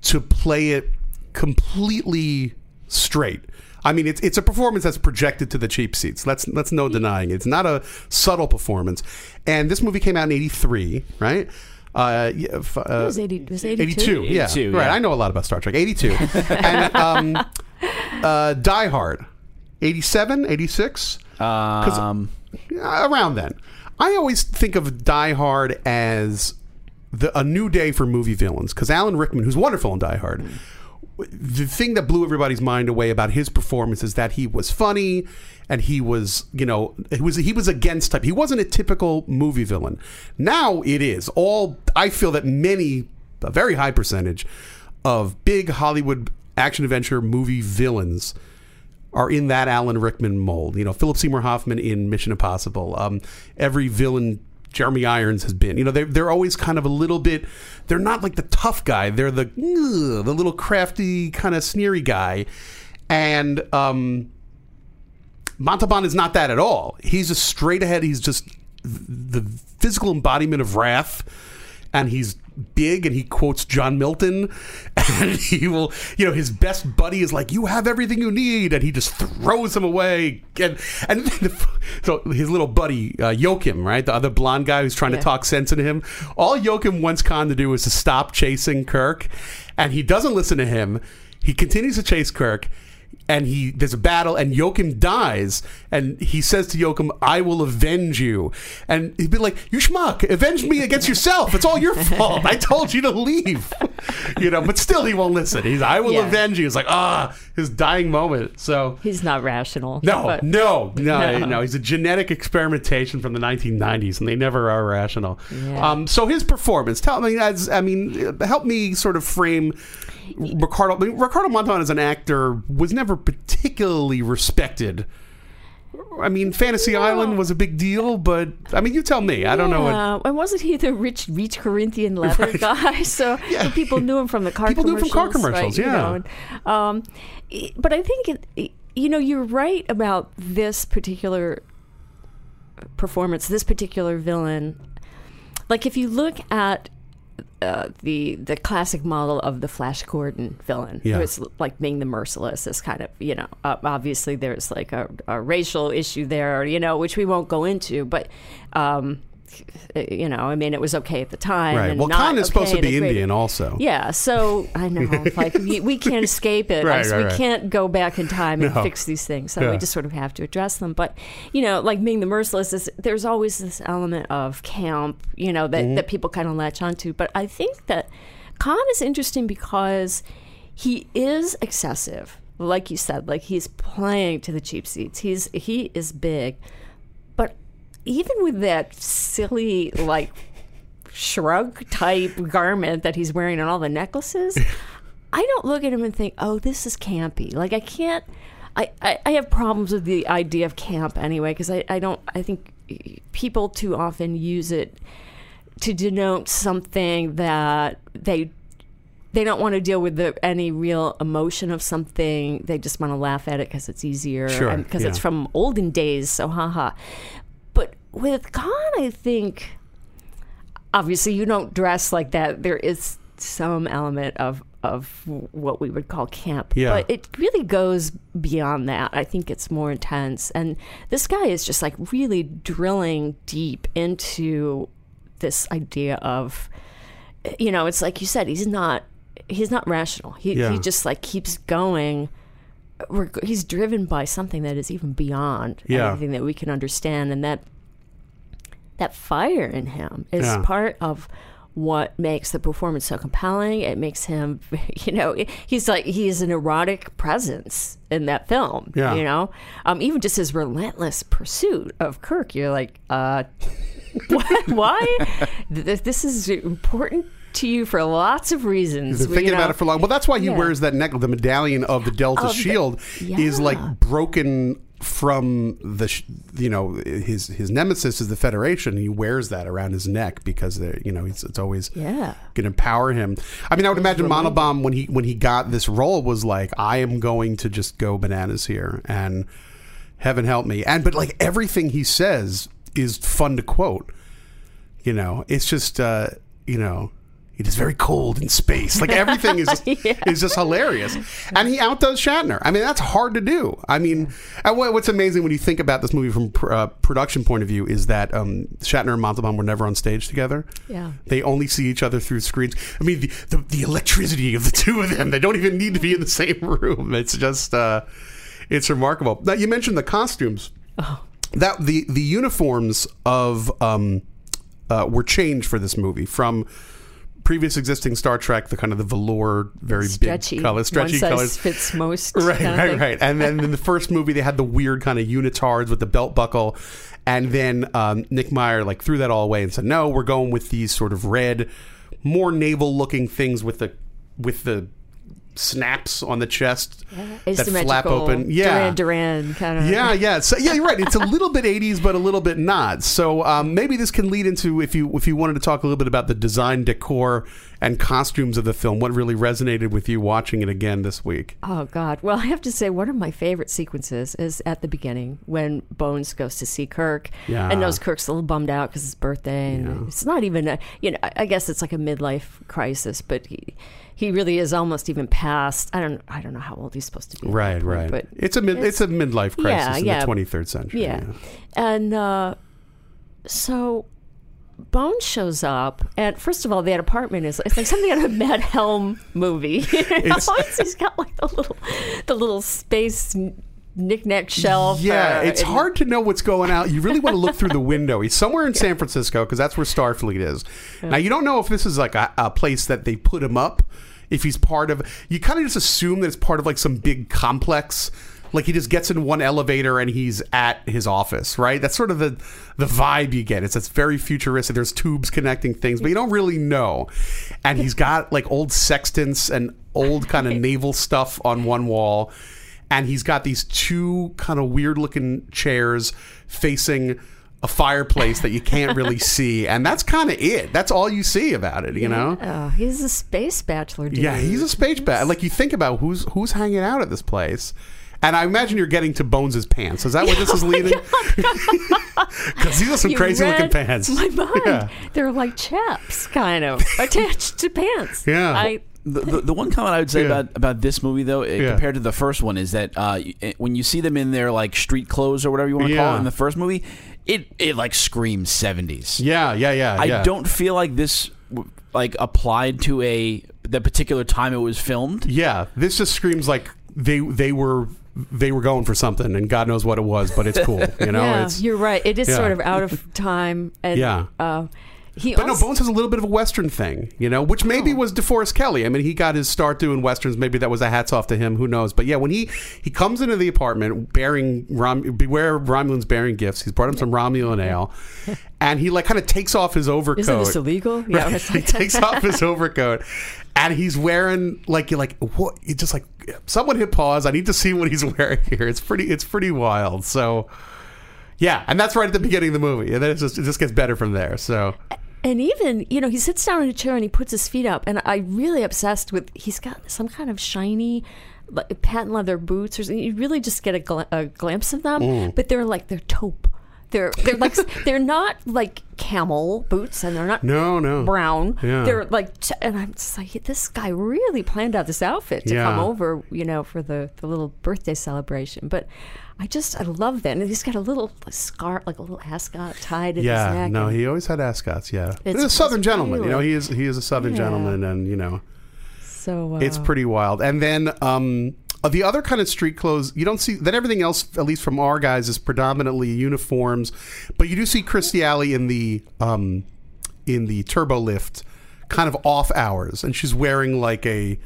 to play it completely straight. I mean, it's it's a performance that's projected to the cheap seats. That's that's no denying. it. It's not a subtle performance. And this movie came out in '83, right? Uh, yeah, f- uh, It was 80, it was 82. 82, yeah, 82, right. I know a lot about Star Trek. 82. [laughs] and um, uh, Die Hard, 87, 86? Um, Yeah, around then. I always think of Die Hard as the, a new day for movie villains because Alan Rickman, who's wonderful in Die Hard, the thing that blew everybody's mind away about his performance is that he was funny and he was, you know, he was he was against type. He wasn't a typical movie villain. Now it is all. I feel that many, a very high percentage, of big Hollywood action adventure movie villains are in that Alan Rickman mold. You know, Philip Seymour Hoffman in Mission Impossible. Um, every villain Jeremy Irons has been. You know, they're they're always kind of a little bit. They're not like the tough guy. They're the the little crafty kind of sneery guy, and um, Montalban is not that at all. He's just straight ahead. He's just the physical embodiment of wrath, and he's big and he quotes John Milton, [laughs] and he will, you know, his best buddy is like, "You have everything you need," and he just throws him away. And and so his little buddy uh, Joachim, right, the other blonde guy who's trying to talk sense into him, all Joachim wants Khan to do is to stop chasing Kirk, and he doesn't listen to him. He continues to chase Kirk and he there's a battle and Joachim dies and he says to Joachim I will avenge you and he'd be like you schmuck avenge me against yourself it's all your [laughs] fault I told you to leave you know but still he won't listen he's I will Yeah. avenge you it's like ah his dying moment so He's not rational. no, no, no, No. no, He's a genetic experimentation from the 1990s, and they never are rational. Yeah. Um, so his performance, tell me, as I mean, help me sort of frame Ricardo. Ricardo Montalban as an actor was never particularly respected. I mean, Fantasy Island was a big deal, but I mean, you tell me. I don't know what. And wasn't he the rich, rich Corinthian leather Right. [laughs] guy? So [laughs] Yeah. people knew him from the car People knew him from commercials. car right, commercials, you yeah. know, and, um, but I think it, you know you're right about this particular performance, this particular villain. Like if you look at uh, the the classic model of the Flash Gordon villain, Yeah. is like being the merciless, is kind of you know uh, obviously there's like a, a racial issue there, you know, which we won't go into, but. Um, you know, I mean, it was okay at the time. Right. and Well, Khan is supposed to be Indian also. Yeah, so I know, [laughs] like we, we can't escape it. [laughs] Right, right, we right. can't go back in time and No. fix these things. So Yeah. we just sort of have to address them. But you know, like being the merciless, is, there's always this element of camp, you know, that Mm-hmm. that people kind of latch onto. But I think that Khan is interesting because he is excessive, like you said. Like he's playing to the cheap seats. He's he is big, even with that silly like shrug type garment that he's wearing and all the necklaces, I don't look at him and think, oh, this is campy. Like, I can't. I, I, I have problems with the idea of camp anyway because I, I don't. I think people too often use it to denote something that they they don't want to deal with the, any real emotion of something. They just want to laugh at it because it's easier Sure, because it's from olden days. So haha. With Khan, I think obviously you don't dress like that. There is some element of of what we would call camp, Yeah. but it really goes beyond that. I think it's more intense, and this guy is just like really drilling deep into this idea of, you know, it's like you said, he's not he's not rational. He Yeah. he just like keeps going. He's driven by something that is even beyond Yeah. anything that we can understand, and that that fire in him is Yeah. part of what makes the performance so compelling. It makes him, [laughs] you know, he's like he's an erotic presence in that film. Yeah. You know, um, even just his relentless pursuit of Kirk. You're like, uh, what? [laughs] Why? Th- This is important to you for lots of reasons. He's been thinking you know? about it for long. Well, that's why he Yeah. wears that necklace. The medallion of the Delta Of the- Shield is like broken from the, sh- you know, his his nemesis is the Federation. He wears that around his neck because they're, you know, it's, it's always Yeah. going to empower him. I mean, I would imagine Montalban when he when he got this role was like, I am going to just go bananas here and heaven help me. And but like everything he says is fun to quote. You know, it's just uh, you know. It is very cold in space. Like everything is [laughs] is just hilarious, and he outdoes Shatner. I mean, that's hard to do. I mean, what's amazing when you think about this movie from pr- uh, production point of view is that um, Shatner and Montalban were never on stage together. Yeah. They only see each other through screens. I mean, the, the, the electricity of the two of them, they don't even need to be in the same [laughs] room. It's just, uh, it's remarkable. Now, you mentioned the costumes. That the, the uniforms of um, uh, were changed for this movie from previous existing Star Trek, the kind of the velour, very stretchy big colors, stretchy One size colors. fits most. [laughs] Right, right, right. And then in the first movie, they had the weird kind of unitards with the belt buckle. And then um, Nick Meyer like threw that all away and said, "No, we're going with these sort of red, more naval-looking things with the with the snaps on the chest that flap open. Yeah, Duran Duran kind of. yeah, yeah. So yeah, you're right. It's a little bit 80s, but a little bit not. So um, maybe this can lead into if you if you wanted to talk a little bit about the design, decor, and costumes of the film. What really resonated with you watching it again this week? Oh God! Well, I have to say one of my favorite sequences is at the beginning when Bones goes to see Kirk, Yeah. and knows Kirk's a little bummed out because it's his birthday, and it's not even a you know I I guess it's like a midlife crisis, but he he really is almost even past. I don't I don't know how old he's supposed to be. Right, point, right. But it's a mid, it's, a midlife crisis Yeah, in yeah. the 23rd century. yeah, and uh, so Bones shows up, and first of all, that apartment is it's like something out of a Matt Helm movie. [laughs] You know? [laughs] It's- He's got like the little, the little space knickknack shelf. Yeah, uh, it's and- hard to know what's going out. You really want to look through the window. He's somewhere in [laughs] San Francisco because that's where Starfleet is. Now you don't know if this is like a, a place that they put him up. If he's part of, you kind of just assume that it's part of like some big complex. Like he just gets in one elevator and he's at his office, right? That's sort of the the vibe you get. It's it's very futuristic. There's tubes connecting things, but you don't really know. And he's got like old sextants and old kind of [laughs] naval stuff on one wall and he's got these two kind of weird looking chairs facing a fireplace that you can't really [laughs] see and that's kind of it that's all you see about it you know Oh, he's a space bachelor dude. yeah he's a space bat like you think about who's who's hanging out at this place and I imagine you're getting to Bones's pants. Is that where this is [laughs] oh leading? Because [laughs] these are some You crazy looking pants. My mind. Yeah. They're like chaps, kind of attached to pants. Yeah. I, The, the, the one comment I would say Yeah. about about this movie though, eh, Yeah. compared to the first one, is that uh, y- when you see them in their like street clothes or whatever you want to call it in the first movie, it it like screams seventies. Yeah, yeah, yeah. I yeah. don't feel like this like applied to a the particular time it was filmed. Yeah, this just screams like they they were they were going for something, and God knows what it was, but it's cool. You know, [laughs] yeah, it's you're right. It is yeah. sort of out of time. And, Yeah. Uh, he But no, Bones has a little bit of a Western thing, you know, which maybe oh. was DeForest Kelley. I mean, he got his start doing Westerns. Maybe that was a hats off to him. Who knows? But yeah, when he he comes into the apartment bearing Rom, beware Romulan's bearing gifts. He's brought him some Romulan ale, and he like kind of takes off his overcoat. Isn't this illegal? [laughs] Yeah, Right. it's he takes off his [laughs] overcoat, and he's wearing like you're like what? You just like someone hit pause. I need to see what he's [laughs] wearing here. It's pretty. It's pretty wild. So. Yeah, and that's right at the beginning of the movie, and then it just it just gets better from there. So and even you know he sits down in a chair and he puts his feet up, and I really obsessed with. He's got some kind of shiny. Like patent leather boots, or something. you really just get a, gl- a glimpse of them, Mm. but they're like they're taupe. They're they're like [laughs] they're not like camel boots, and they're not No, no. brown. Yeah. They're like, and I'm just like, this guy really planned out this outfit to come over, you know, for the the little birthday celebration. But I just I love that, and he's got a little scarf, like a little ascot tied in his Yeah, neck. no, he always had ascots. Yeah, It's- he's a Southern gentleman. You know, he is he is a Southern Yeah. gentleman, and you know, so uh, it's pretty wild. And then um, uh, the other kind of street clothes, you don't see. Then everything else, at least from our guys, is predominantly uniforms. But you do see Kirstie Alley in the um, in the turbo lift, kind of off hours, and she's wearing like a.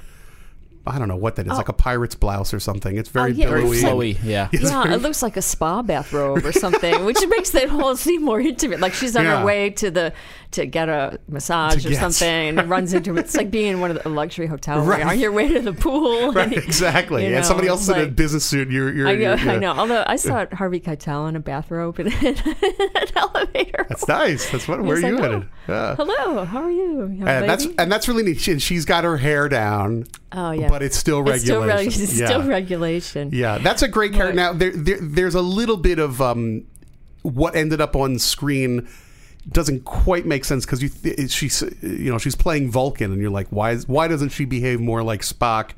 I don't know what that is, like oh. a pirate's blouse or something. It's oh, very Oh, yeah, billowy. it's like- Flowy, [laughs] yeah. Yeah, very- it [laughs] looks like a spa bathrobe or something, which makes that whole scene more intimate. Like she's on Yeah. her way to the to get a massage To or get- something, and runs into it. it's like being in one of the luxury hotels. Right. On your way to the pool, [laughs] Right, and, exactly. you and somebody know, else in a business suit. You're, you're, I know, you're- I know. Although I saw Harvey Keitel in a bathrobe in, an elevator. That's nice. That's what. Where are you like, headed? "Oh, Yeah. Hello, how are you? young And that's and that's really neat. She- And she's got her hair down. Oh yeah, but it's still It's still, reg- regulation. it's Yeah. still regulation. Yeah, that's a great character. Now there, there there's a little bit of um, what ended up on screen doesn't quite make sense because you th- she's you know she's playing Vulcan and you're like why is, why doesn't she behave more like Spock?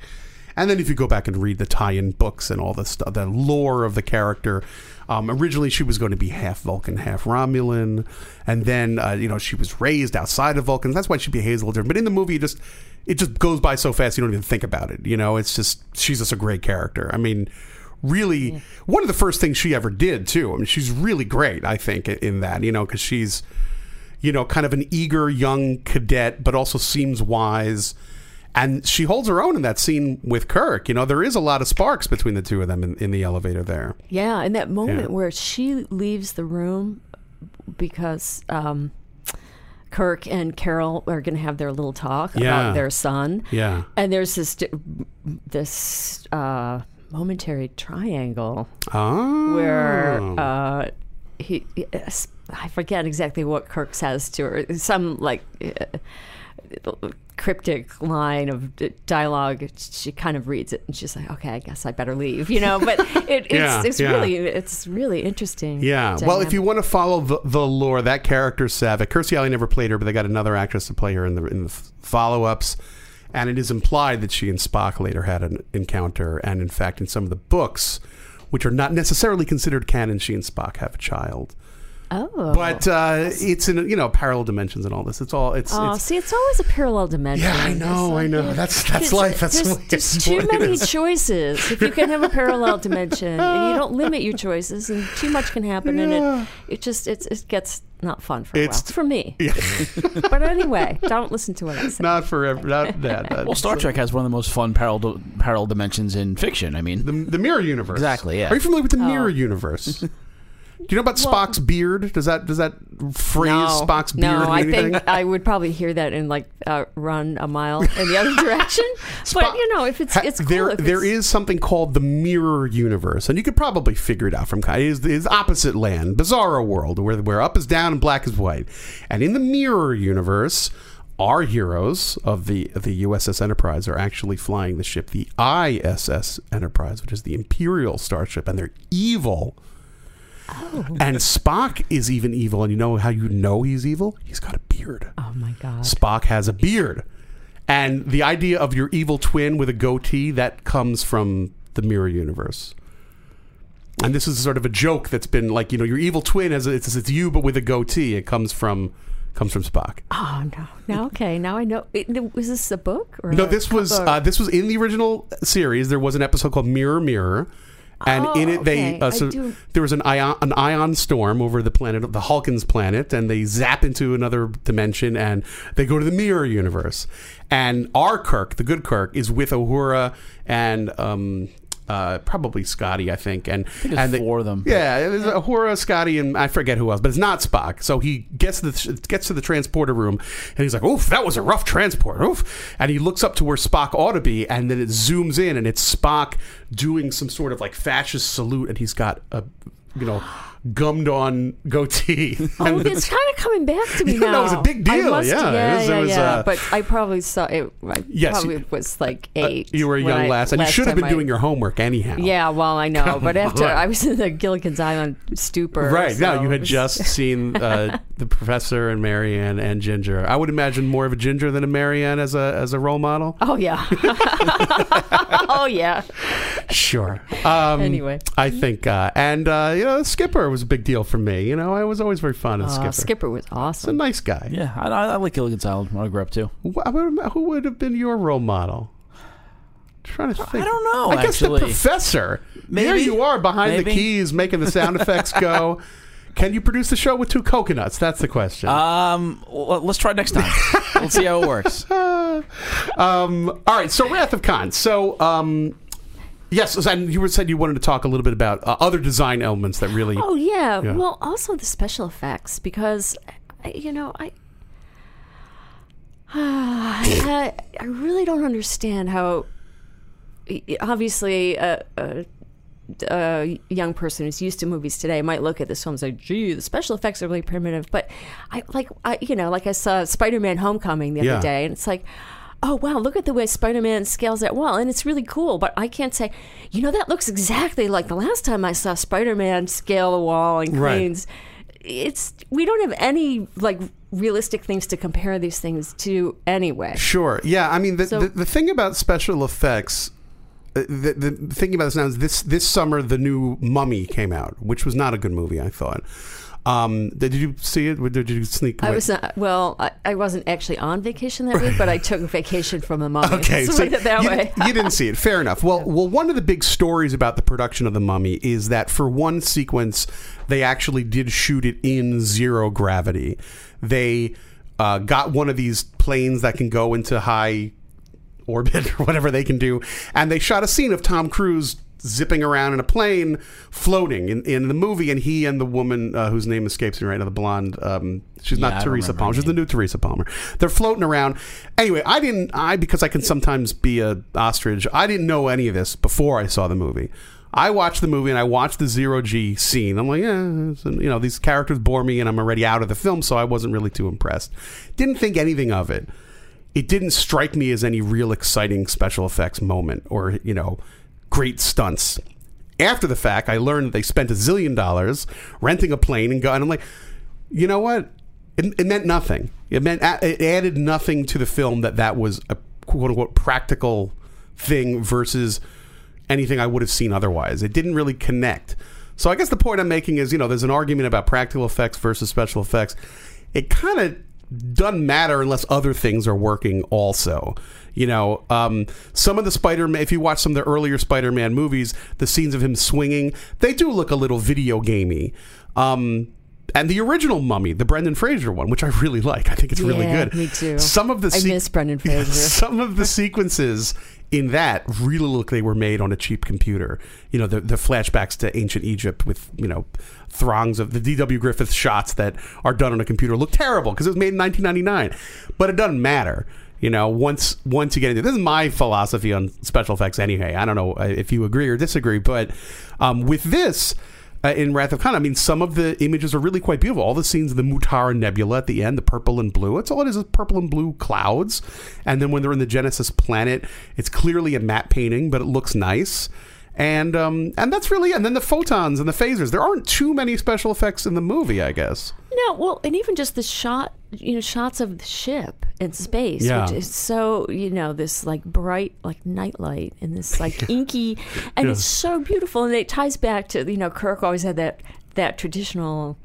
And then if you go back and read the tie-in books and all the stuff, the lore of the character, um, originally she was going to be half Vulcan, half Romulan, and then uh, you know she was raised outside of Vulcan. That's why she behaves a little different. But in the movie, it just it just goes by so fast you don't even think about it. You know, it's just she's just a great character. I mean, really, one of the first things she ever did too. I mean, she's really great. I think in- in that, you know, because she's you know kind of an eager young cadet, but also seems wise. And she holds her own in that scene with Kirk. You know, there is a lot of sparks between the two of them in, in the elevator there. Yeah, and that moment Yeah. where she leaves the room because um, Kirk and Carol are going to have their little talk Yeah. about their son. Yeah. And there's this this uh, momentary triangle Oh. where uh, he, I forget exactly what Kirk says to her. Some like uh, cryptic line of dialogue. She kind of reads it and she's like, "Okay, I guess I better leave," you know. But it, it's Yeah, it's yeah. really it's really interesting. Yeah. Well, if you want to follow the, the lore, that character Saavik, Kirstie Alley never played her, but they got another actress to play her in the in the follow ups, and it is implied that she and Spock later had an encounter, and in fact, in some of the books, which are not necessarily considered canon, she and Spock have a child. Oh, but uh, it's in you know parallel dimensions and all this. It's all it's. Oh, it's see, it's always a parallel dimension. Yeah, I know, I know. That's- that's life. That's there's, there's [laughs] too many choices. If you can have a parallel [laughs] dimension, and you don't limit your choices, and too much can happen, and it it just it's, it gets not fun for a It's- while. For me, Yeah. [laughs] but anyway, don't listen to what I say. not forever. Not that. that- Well, Star Trek has one of the most fun parallel parallel dimensions in fiction. I mean, the, the mirror universe. Exactly, yeah. Are you familiar with the Oh. mirror universe? Do you know about Well- Spock's beard? Does that does that phrase no, Spock's beard no, mean I think I would probably hear that and like uh, run a mile in the other [laughs] direction. but you know, if it's Ha- it's cool. there if there it's- is something called the mirror universe, and you could probably figure it out from kind. It is, it is opposite land, bizarro world, where where up is down and black is white. And in the mirror universe, our heroes of the of the USS Enterprise are actually flying the ship, the ISS Enterprise, which is the Imperial starship, and they're evil. Oh. And Spock is even evil, and you know how you know he's evil? He's got a beard. Oh my god. Spock has a beard. And the idea of your evil twin with a goatee, that comes from the mirror universe. And this is sort of a joke that's been like, you know, your evil twin as it's, it's you but with a goatee. It comes from comes from Spock. Oh no! Now okay, now I know. It, was this a book? Or No, this was uh, this was in the original series. There was an episode called Mirror Mirror, and Oh, in it they okay. uh, so there was an ion an ion storm over the planet, the Halkans planet, and they zap into another dimension, and they go to the Mirror universe. And our Kirk, the good Kirk, is with Uhura and um, uh, probably Scotty, I think, and think and they- four of them. Yeah, it was Uhura, Scotty, and I forget who else, but it's not Spock. So he gets the gets to the transporter room, and he's like, "Oof, that was a rough transport." Oof, and he looks up to where Spock ought to be, and then it zooms in, and it's Spock doing some sort of like fascist salute, and he's got a you know gummed on goatee. [laughs] [laughs] Oh, And it's kind of coming back to me now. no, it was a big deal, must- yeah. It yeah, was- it yeah, was, yeah. uh, but I probably saw it. I Yes, probably you- was like uh, eight. you were a young lass, and you should have been I- doing your homework anyhow. Yeah, well, I know, but after on. I was in the Gilligan's Island stupor. Right. so No, you had just [laughs] seen uh, the professor and Mary Ann and Ginger. I would imagine more of a Ginger than a Mary Ann as a as a role model. Oh yeah. oh yeah. Sure. Um, Anyway. I think, uh, and uh, you know, Skipper was a big deal for me. You know, I was always very fond of Oh, Skipper. Skipper was He's a awesome. nice guy. yeah, I, I, I like Gilligan's Island when I grew up too. Wh- I Who would have been your role model? trying to think. I don't know, I guess actually. the professor. there Maybe. you are behind the Maybe. keys, making the sound effects go. [laughs] Can you produce the show with two coconuts? That's the question. Um, well, let's try next time. let's see how it works. [laughs] Um, all right, so Wrath of Khan. So, um, yes, and you were said you wanted to talk a little bit about uh, other design elements that really. Oh yeah. Yeah. Well, also the special effects because you know I. [sighs] I, I really don't understand how. Obviously, a, a, a young person who's used to movies today might look at this film and say, "Gee, the special effects are really primitive." But I like, I you know, like I saw Spider-Man: Homecoming the other Yeah. day, and it's like, oh wow, look at the way Spider-Man scales that wall, and it's really cool. But I can't say, you know, that looks exactly like the last time I saw Spider-Man scale a wall and Right. cranes. It's we don't have any like realistic things to compare these things to anyway. Sure. Yeah. I mean, the, So- the, the thing about special effects, uh, the, the thinking about this now is this this summer the new Mummy came out, which was not a good movie. I thought. Um, did you see it? Or Did you sneak? I away? was not, well. I, I wasn't actually on vacation that week, but I took vacation from the mummy. Okay, [laughs] so it that you, way. you didn't see it. Fair enough. Well, well, one of the big stories about the production of the Mummy is that for one sequence, they actually did shoot it in zero gravity. They uh, got one of these planes that can go into high orbit [laughs] or whatever they can do, and they shot a scene of Tom Cruise zipping around in a plane, floating in, in the movie, and he and the woman uh, whose name escapes me right now, the blonde. Um, she's Yeah, not don't Teresa Palmer. She's the new Teresa Palmer. They're floating around. Anyway, I didn't. I because I can sometimes be a ostrich. I didn't know any of this before I saw the movie. I watched the movie and I watched the zero G scene. I'm like, yeah, you know, these characters bore me, and I'm already out of the film, so I wasn't really too impressed. Didn't think anything of it. It didn't strike me as any real exciting special effects moment or you know, great stunts. After the fact, I learned that they spent a zillion dollars renting a plane and going. I'm like, you know what? It, it meant nothing. It meant it added nothing to the film that that was a quote unquote practical thing versus anything I would have seen otherwise. It didn't really connect. So I guess the point I'm making is, you know, there's an argument about practical effects versus special effects. It kind of doesn't matter unless other things are working also. You know, um, some of the Spider-Man, if you watch some of the earlier Spider-Man movies, the scenes of him swinging, they do look a little video gamey. Um, and the original Mummy, the Brendan Fraser one, which I really like, I think it's really Yeah, good. me too. Some of the I miss Brendan [laughs] Fraser. some of the sequences in that really look they were made on a cheap computer. You know, the the flashbacks to ancient Egypt with you know throngs of the D.W. Griffith shots that are done on a computer look terrible because it was made in 1999. But it doesn't matter. You know, once once you get into this is my philosophy on special effects. Anyway, I don't know uh, if you agree or disagree, but um, with this. Uh, in Wrath of Khan, I mean, some of the images are really quite beautiful. All the scenes of the Mutara Nebula at the end, the purple and blue, it's all it is is purple and blue clouds. And then when they're in the Genesis planet, it's clearly a matte painting, but it looks nice. And um, and that's really and then the photons and the phasers. There aren't too many special effects in the movie, I guess. No, well, and even just the shot, you know, shots of the ship in space, Yeah. which is so, you know, this like bright, like nightlight and this like [laughs] inky, and Yeah. it's so beautiful. And it ties back to, you know, Kirk always had that that traditional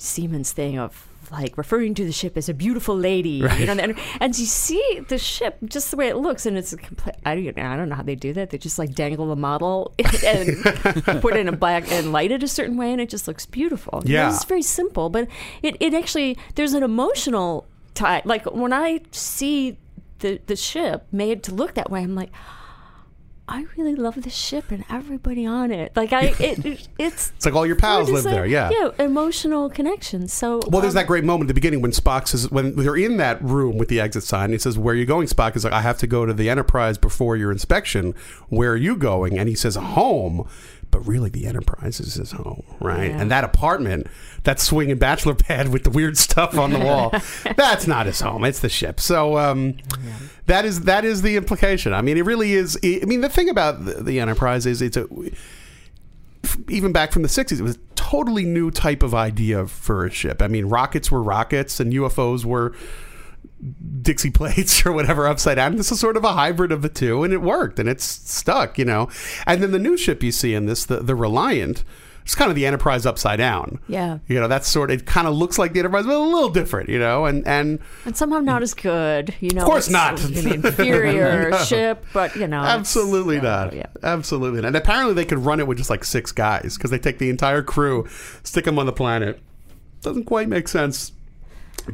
Siemens thing of like referring to the ship as a beautiful lady, you know, and, and you see the ship just the way it looks, and it's a complete. I don't, I don't know how they do that. They just like dangle the model [laughs] and [laughs] put it in a black and light it a certain way, and it just looks beautiful. You know, Yeah. it's very simple, but it, it actually there's an emotional tie. Like when I see the the ship made to look that way, I'm like. I really love the ship and everybody on it. Like I, [laughs] it, it it's It's like all your pals live is there, yeah. yeah, emotional connection. So Well, there's um, that great moment at the beginning when Spock says, when they're in that room with the exit sign, he says, Where are you going, Spock? He's like, I have to go to the Enterprise before your inspection. Where are you going? And he says, Home. But really, the Enterprise is his home, right? Yeah. And that apartment, that swinging bachelor [laughs] pad with the weird stuff on the wall, [laughs] that's not his home. It's the ship. So um, that is that is the implication. I mean, it really is. I mean, the thing about the, the Enterprise is it's a even back from the 60s, it was a totally new type of idea for a ship. I mean, rockets were rockets and UFOs were Dixie [laughs] plates or whatever upside down. This is sort of a hybrid of the two, and it worked and it's stuck, you know. And then the new ship you see in this, the, the Reliant, it's kind of the Enterprise upside down. Yeah. You know, that's sort of, it kind of looks like the Enterprise, but a little different, you know, and, and and somehow not as good. You know, Of course it's not. An [laughs] inferior No. ship, but you know, Absolutely so, not. Yeah. Absolutely not. And apparently they could run it with just like six guys because they take the entire crew, stick them on the planet. Doesn't quite make sense,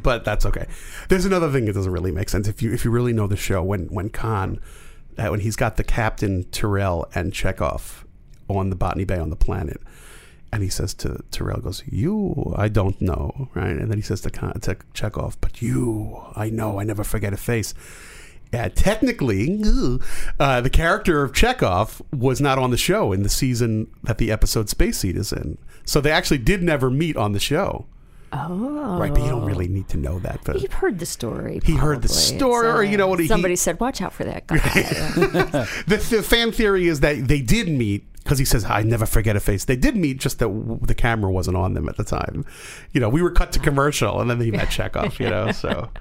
but that's okay. There's another thing that doesn't really make sense if you if you really know the show. When when Khan, uh, when he's got the captain Terrell and Chekov on the Botany Bay on the planet. And he says to Terrell, goes, You, I don't know, right? And then he says to, to Chekov, But you, I know, I never forget a face. Yeah, technically, uh, the character of Chekov was not on the show in the season that the episode Space Seed is in. So they actually did never meet on the show. Oh, Right, but you don't really need to know that. But You've heard the story. He heard the story, or you know what, he- Somebody said, "Watch out for that guy." [laughs] the, the fan theory is that they did meet because he says, I never forget a face. They did meet, just that w- the camera wasn't on them at the time. You know, we were cut to commercial and then he met Chekov, you know, so. [laughs]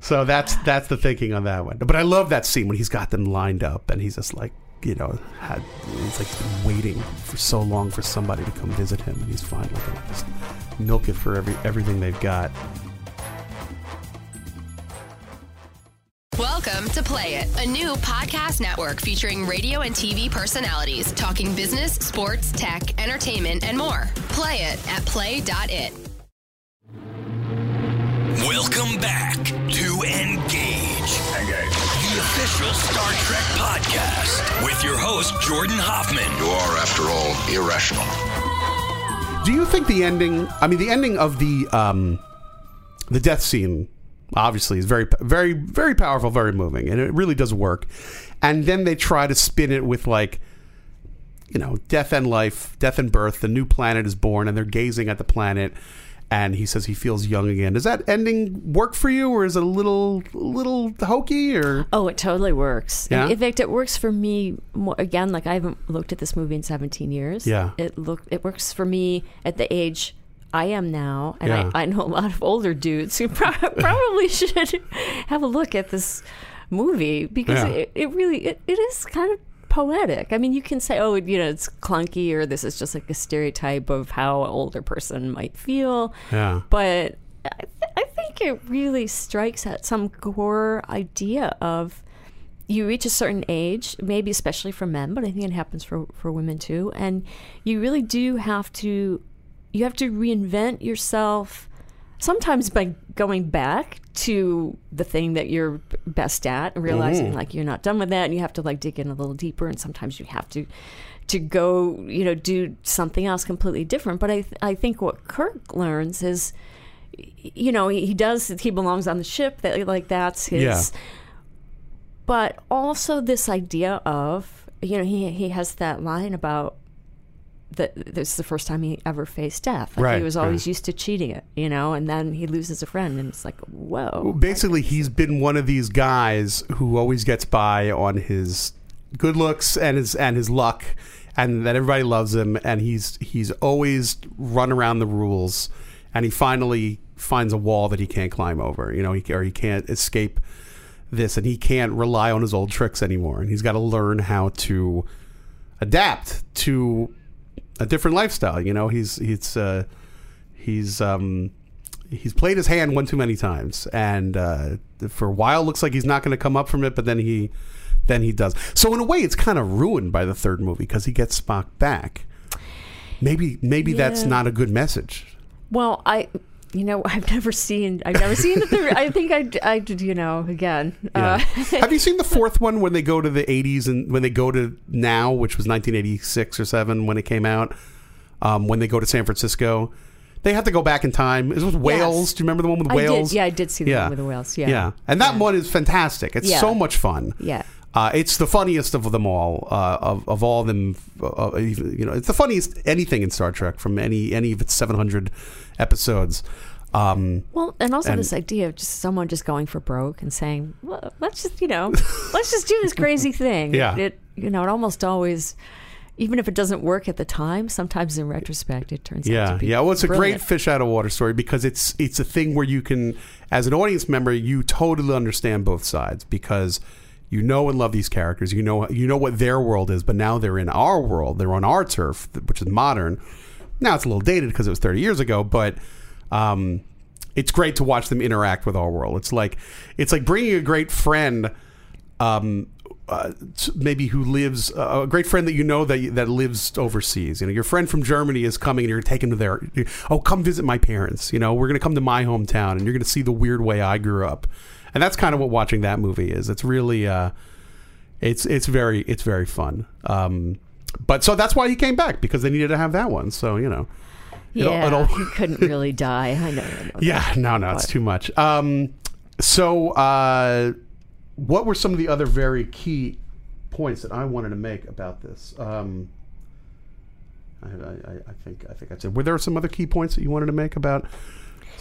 So that's that's the thinking on that one. But I love that scene when he's got them lined up and he's just like, you know, had it's like been waiting for so long for somebody to come visit him, and he's finally to just milk it for every everything they've got. Welcome to Play It, a new podcast network featuring radio and TV personalities talking business, sports, tech, entertainment, and more. Play it at play.it. Welcome back to Engage. Engage. The official Star Trek podcast with your host, Jordan Hoffman. You are, after all, irrational. Do you think the ending? I mean, the ending of the um, the death scene obviously is very, very, very powerful, very moving, and it really does work. And then they try to spin it with like, you know, death and life, death and birth. The new planet is born, and they're gazing at the planet. And he says he feels young again. Does that ending work for you, or is it a little, little hokey? Or Oh, it totally works. Yeah? In fact, it works for me more, again. Like I haven't looked at this movie in 17 years. Yeah. It look it works for me at the age I am now, and Yeah. I, I know a lot of older dudes who pro- [laughs] probably should have a look at this movie because Yeah. it, it really it, it is kind of poetic. I mean, you can say, oh, you know, it's clunky, or this is just like a stereotype of how an older person might feel. Yeah. But I, th- I think it really strikes at some core idea of you reach a certain age, maybe especially for men, but I think it happens for, for women too. And you really do have to, you have to reinvent yourself sometimes by going back to the thing that you're best at and realizing mm-hmm. like you're not done with that and you have to like dig in a little deeper and sometimes you have to to go you know do something else completely different. But i i think what kirk learns is you know he, he does he belongs on the ship that like that's his. Yeah. but also this idea of you know he he has that line about that this is the first time he ever faced death. Like Right, he was always right. used to cheating it, you know, and then he loses a friend, and it's like, whoa. Basically, he's been one of these guys who always gets by on his good looks and his and his luck, and that everybody loves him. And he's he's always run around the rules, and he finally finds a wall that he can't climb over. You know, he, or he can't escape this, and he can't rely on his old tricks anymore. And he's got to learn how to adapt to a different lifestyle. You know, he's he's uh, he's um, he's played his hand one too many times, and uh, for a while looks like he's not going to come up from it, but then he then he does. So in a way, it's kind of ruined by the third movie because he gets Spock back. Maybe maybe that's not a good message. Well, I, you know, [laughs] I've never seen, I've never seen the third. I think I, I, did, you know, again. Yeah. Uh, Have you seen the fourth one when they go to the 80s and when they go to now, which was 1986 or 7 when it came out, um, when they go to San Francisco? They have to go back in time. It was whales. Do you remember the one with I did, whales? yeah, I did see the one with the whales, yeah. Yeah. And that one is fantastic. It's Yeah. so much fun. Yeah. Uh, it's the funniest of them all. Uh, of of all of them, uh, you know, it's the funniest anything in Star Trek from any any of its 700 episodes. Um, Well, and also And- this idea of just someone just going for broke and saying, well, "Let's just, you know, let's just do this crazy [laughs] thing." Yeah. It, you know, it almost always, even if it doesn't work at the time, sometimes in retrospect it turns out yeah, to be. yeah. Well, it's a great fish out of water story because it's it's a thing where you can, as an audience member, you totally understand both sides because you know and love these characters. You know you know what their world is, but now they're in our world. They're on our turf, which is modern. Now it's a little dated because it was 30 years ago, but um, it's great to watch them interact with our world. It's like it's like bringing a great friend, um, uh, maybe who lives uh, a great friend that you know that that lives overseas. You know, your friend from Germany is coming, and you're taking to their. Oh, come visit my parents. You know, we're going to come to my hometown, and you're going to see the weird way I grew up. And that's kind of what watching that movie is. It's really, uh, it's it's very it's very fun. Um, but so that's why he came back because they needed to have that one. So you know. it'll- Yeah, it'll- he couldn't really die. I know. I know [laughs] yeah, no, no, it's too much. Um, so, uh, what were some of the other very key points that I wanted to make about this? Um, I, I I think I think I said. Were there some other key points that you wanted to make about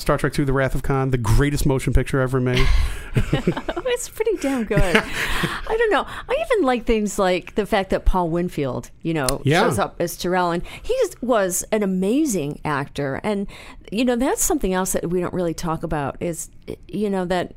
Star Trek II: The Wrath of Khan, the greatest motion picture ever made? [laughs] It's pretty damn good. I don't know. I even like things like the fact that Paul Winfield, you know, Yeah. shows up as Terrell, and he was an amazing actor. And you know, that's something else that we don't really talk about is, you know, that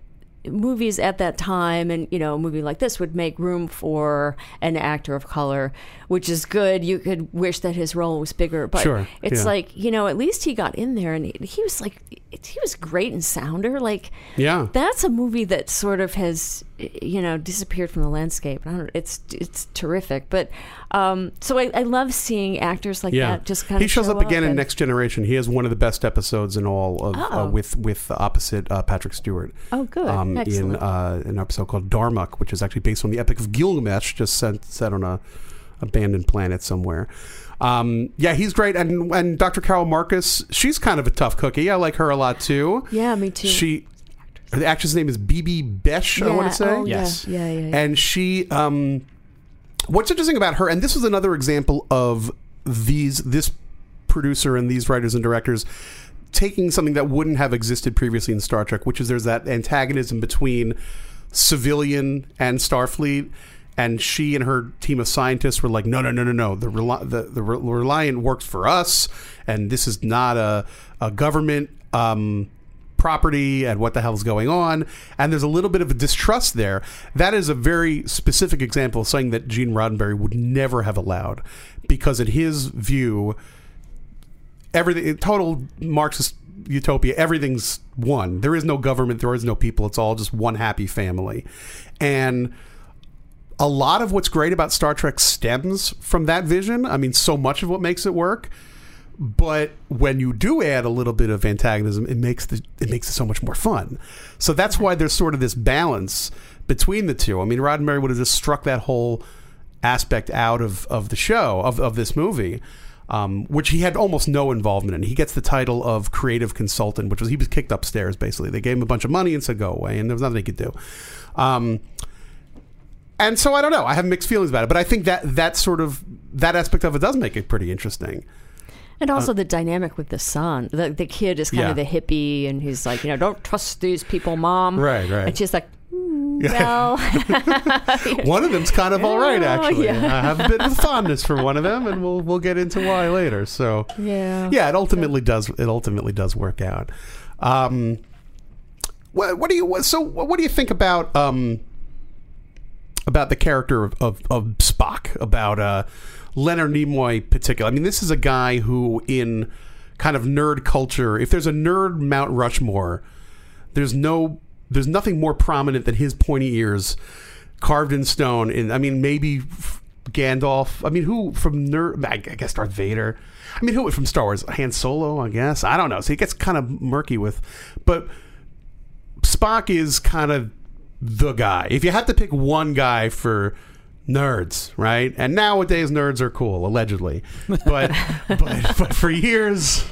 movies at that time and you know a movie like this would make room for an actor of color which is good you could wish that his role was bigger but Sure, it's yeah. like you know at least he got in there and he, he was like he was great in sounder like Yeah. that's a movie that sort of has you know disappeared from the landscape. I don't, it's it's terrific, but um, so I, I love seeing actors like yeah, that just kind he of shows show up again in and- Next Generation. He has one of the best episodes in all of uh, Oh. with with opposite uh, Patrick Stewart. Oh, good. Um, in uh, an episode called Darmok, which is actually based on the Epic of Gilgamesh, just set, set on a abandoned planet somewhere. Um, yeah, he's great, and and Dr. Carol Marcus, she's kind of a tough cookie. I like her a lot too. Yeah, me too. She, the actress name is Bibi Besch. I want to say oh, yeah, Yes. yeah, yeah, yeah. And she, um, what's interesting about her, and this is another example of these this producer and these writers and directors taking something that wouldn't have existed previously in Star Trek, which is there's that antagonism between civilian and Starfleet. And she and her team of scientists were like, no, no, no, no, no. The the, the Re- Reliant works for us, and this is not a a government um, property and what the hell's going on. And there's a little bit of a distrust there. That is a very specific example of something that Gene Roddenberry would never have allowed, because in his view, everything total Marxist utopia. Everything's one. There is no government. There is no people. It's all just one happy family, and a lot of what's great about Star Trek stems from that vision. I mean, so much of what makes it work. But when you do add a little bit of antagonism, it makes the it makes it so much more fun. So that's why there's sort of this balance between the two. I mean, Roddenberry would have just struck that whole aspect out of, of the show of, of this movie, um, which he had almost no involvement in. He gets the title of creative consultant, which was he was kicked upstairs basically. They gave him a bunch of money and said go away, and there was nothing he could do. Um, and so I don't know. I have mixed feelings about it, but I think that that sort of that aspect of it does make it pretty interesting. And also the dynamic with the son. The, the kid is kind Uh, Yeah. of the hippie, and he's like, you know, don't trust these people, mom. Right, right. And she's like, "Mm, well, [laughs] [laughs] One of them's kind of all right, actually. yeah. I have a bit of fondness for one of them, and we'll we'll get into why later. So yeah. yeah, it ultimately does. It ultimately does work out. Um, what, what do you? So what do you think about um, about the character of, of, of Spock? About uh, Leonard Nimoy, particular. I mean, this is a guy who, in kind of nerd culture, if there's a nerd Mount Rushmore, there's no, there's nothing more prominent than his pointy ears carved in stone. And I mean, maybe Gandalf. I mean, who from nerd? I guess Darth Vader. I mean, who from Star Wars? Han Solo, I guess. I don't know. So it gets kind of murky with, but Spock is kind of the guy. If you had to pick one guy for nerds, right? And nowadays nerds are cool, allegedly. But [laughs] but, but for years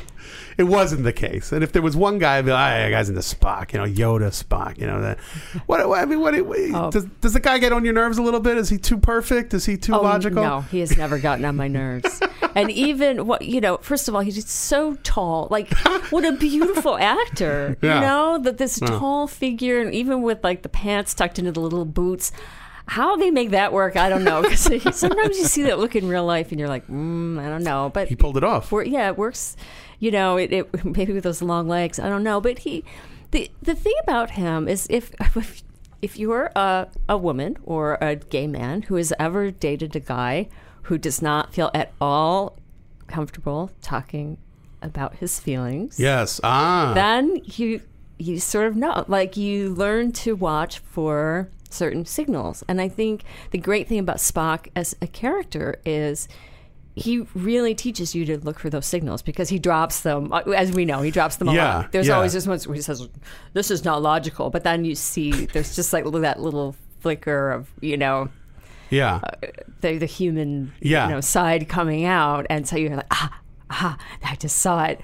it wasn't the case. And if there was one guy, I'd be like, that guy's into Spock, you know, Yoda Spock, you know that. [laughs] What, what I mean, what, what does, does the guy get on your nerves a little bit? Is he too perfect? Is he too Oh, logical? No, he has never gotten on my nerves. [laughs] and even what you know, first of all, he's so tall. Like, what a beautiful actor. [laughs] Yeah. You know that this Yeah. tall figure, and even with like the pants tucked into the little boots. How they make that work, I don't know. Because sometimes you see that look in real life, and you're like, mm, I don't know. But He pulled it off. yeah, it works. You know, it, it [laughs] maybe with those long legs. I don't know, but he, the the thing about him is if [laughs] if, if you're a a woman or a gay man who has ever dated a guy who does not feel at all comfortable talking about his feelings, Yes. Ah. then you you sort of know like you learn to watch for certain signals and i think the great thing about spock as a character is he really teaches you to look for those signals because he drops them uh, as we know he drops them a Yeah, lot there's yeah. always this one where he says this is not logical but then you see there's just like that little flicker of you know yeah. the, the human Yeah. you know side coming out and so you're like ah ah i just saw it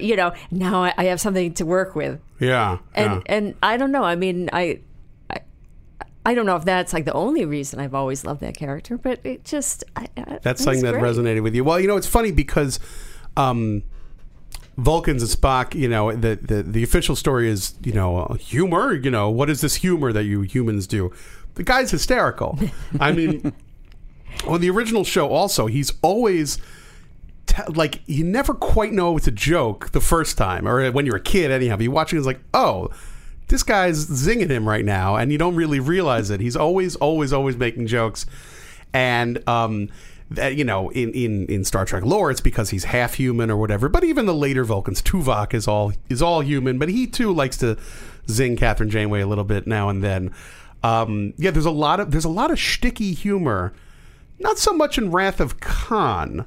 you know now i, have something to work with yeah. and yeah. and i don't know i mean I i don't know if that's like the only reason i've always loved that character but it just I, I, That's something that great. resonated with you. Well, you know, it's funny because um, Vulcans and Spock, you know, the, the the official story is, you know, uh, humor. You know, what is this humor that you humans do? The guy's hysterical. [laughs] I mean, on the original show, also, he's always. Like you never quite know it's a joke the first time, or when you're a kid, anyhow. But you watching, it's like, oh, this guy's zinging him right now, and you don't really realize it. He's always, always, always making jokes, and um, that, you know, in, in in Star Trek lore, it's because he's half human or whatever. But even the later Vulcans, Tuvok is all is all human, but he too likes to zing Kathryn Janeway a little bit now and then. Um, yeah, there's a lot of there's a lot of shticky humor, not so much in Wrath of Khan.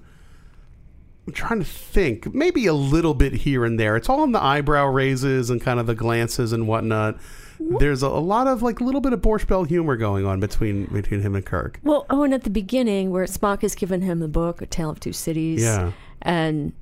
I'm trying to think. Maybe a little bit here and there. It's all in the eyebrow raises and kind of the glances and whatnot. There's a, a lot of like a little bit of Borscht Belt humor going on between between him and Kirk. well oh and at the beginning where spock has given him the book a tale of two cities Yeah. and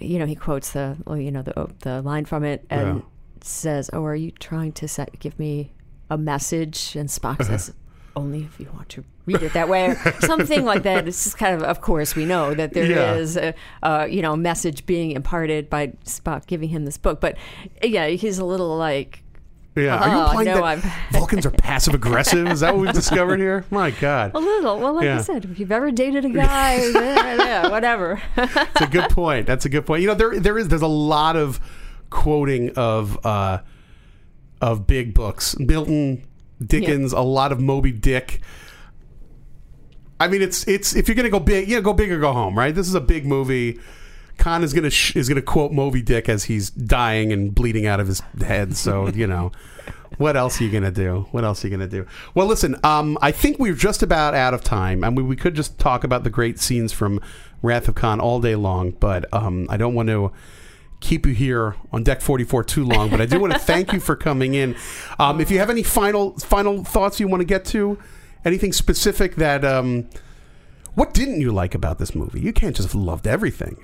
you know he quotes the well you know the oh, the line from it and Yeah. says oh are you trying to set, give me a message and spock says [laughs] only if you want to read it that way [laughs] or something like that it's just kind of of course we know that there is Yeah. a, a you know message being imparted by spock giving him this book but yeah he's a little like Yeah, are you Oh, implying no, that I'm- [laughs] Vulcans are passive aggressive? Is that what we've discovered here? My God, a little well like Yeah. i said if you've ever dated a guy [laughs] yeah, yeah, whatever It's a good point. That's a good point. You know, there there is there's a lot of quoting of uh, of big books. Milton, Dickens, a lot of Moby Dick. I mean, it's it's if you're gonna go big, yeah, go big or go home, right? This is a big movie. Khan is gonna sh- is gonna quote Moby Dick as he's dying and bleeding out of his head. So [laughs] you know, what else are you gonna do? What else are you gonna do? Well, listen, um, I think we're just about out of time, and we, we could just talk about the great scenes from Wrath of Khan all day long, but um, I don't want to keep you here on deck 44 too long but i do want to thank you for coming in [laughs] um, if you have any final final thoughts you want to get to anything specific that um, what didn't you like about this movie you can't just have loved everything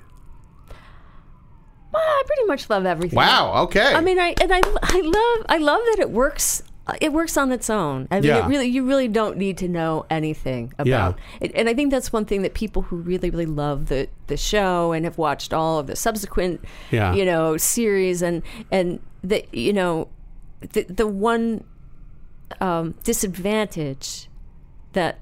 Well, I pretty much love everything. wow okay I mean, I and I, I love I love that it works. It works on its own. I mean, Yeah. it really you really don't need to know anything about it. And I think that's one thing that people who really really love the the show and have watched all of the subsequent, Yeah. you know, series and and the you know, the the one um, disadvantage that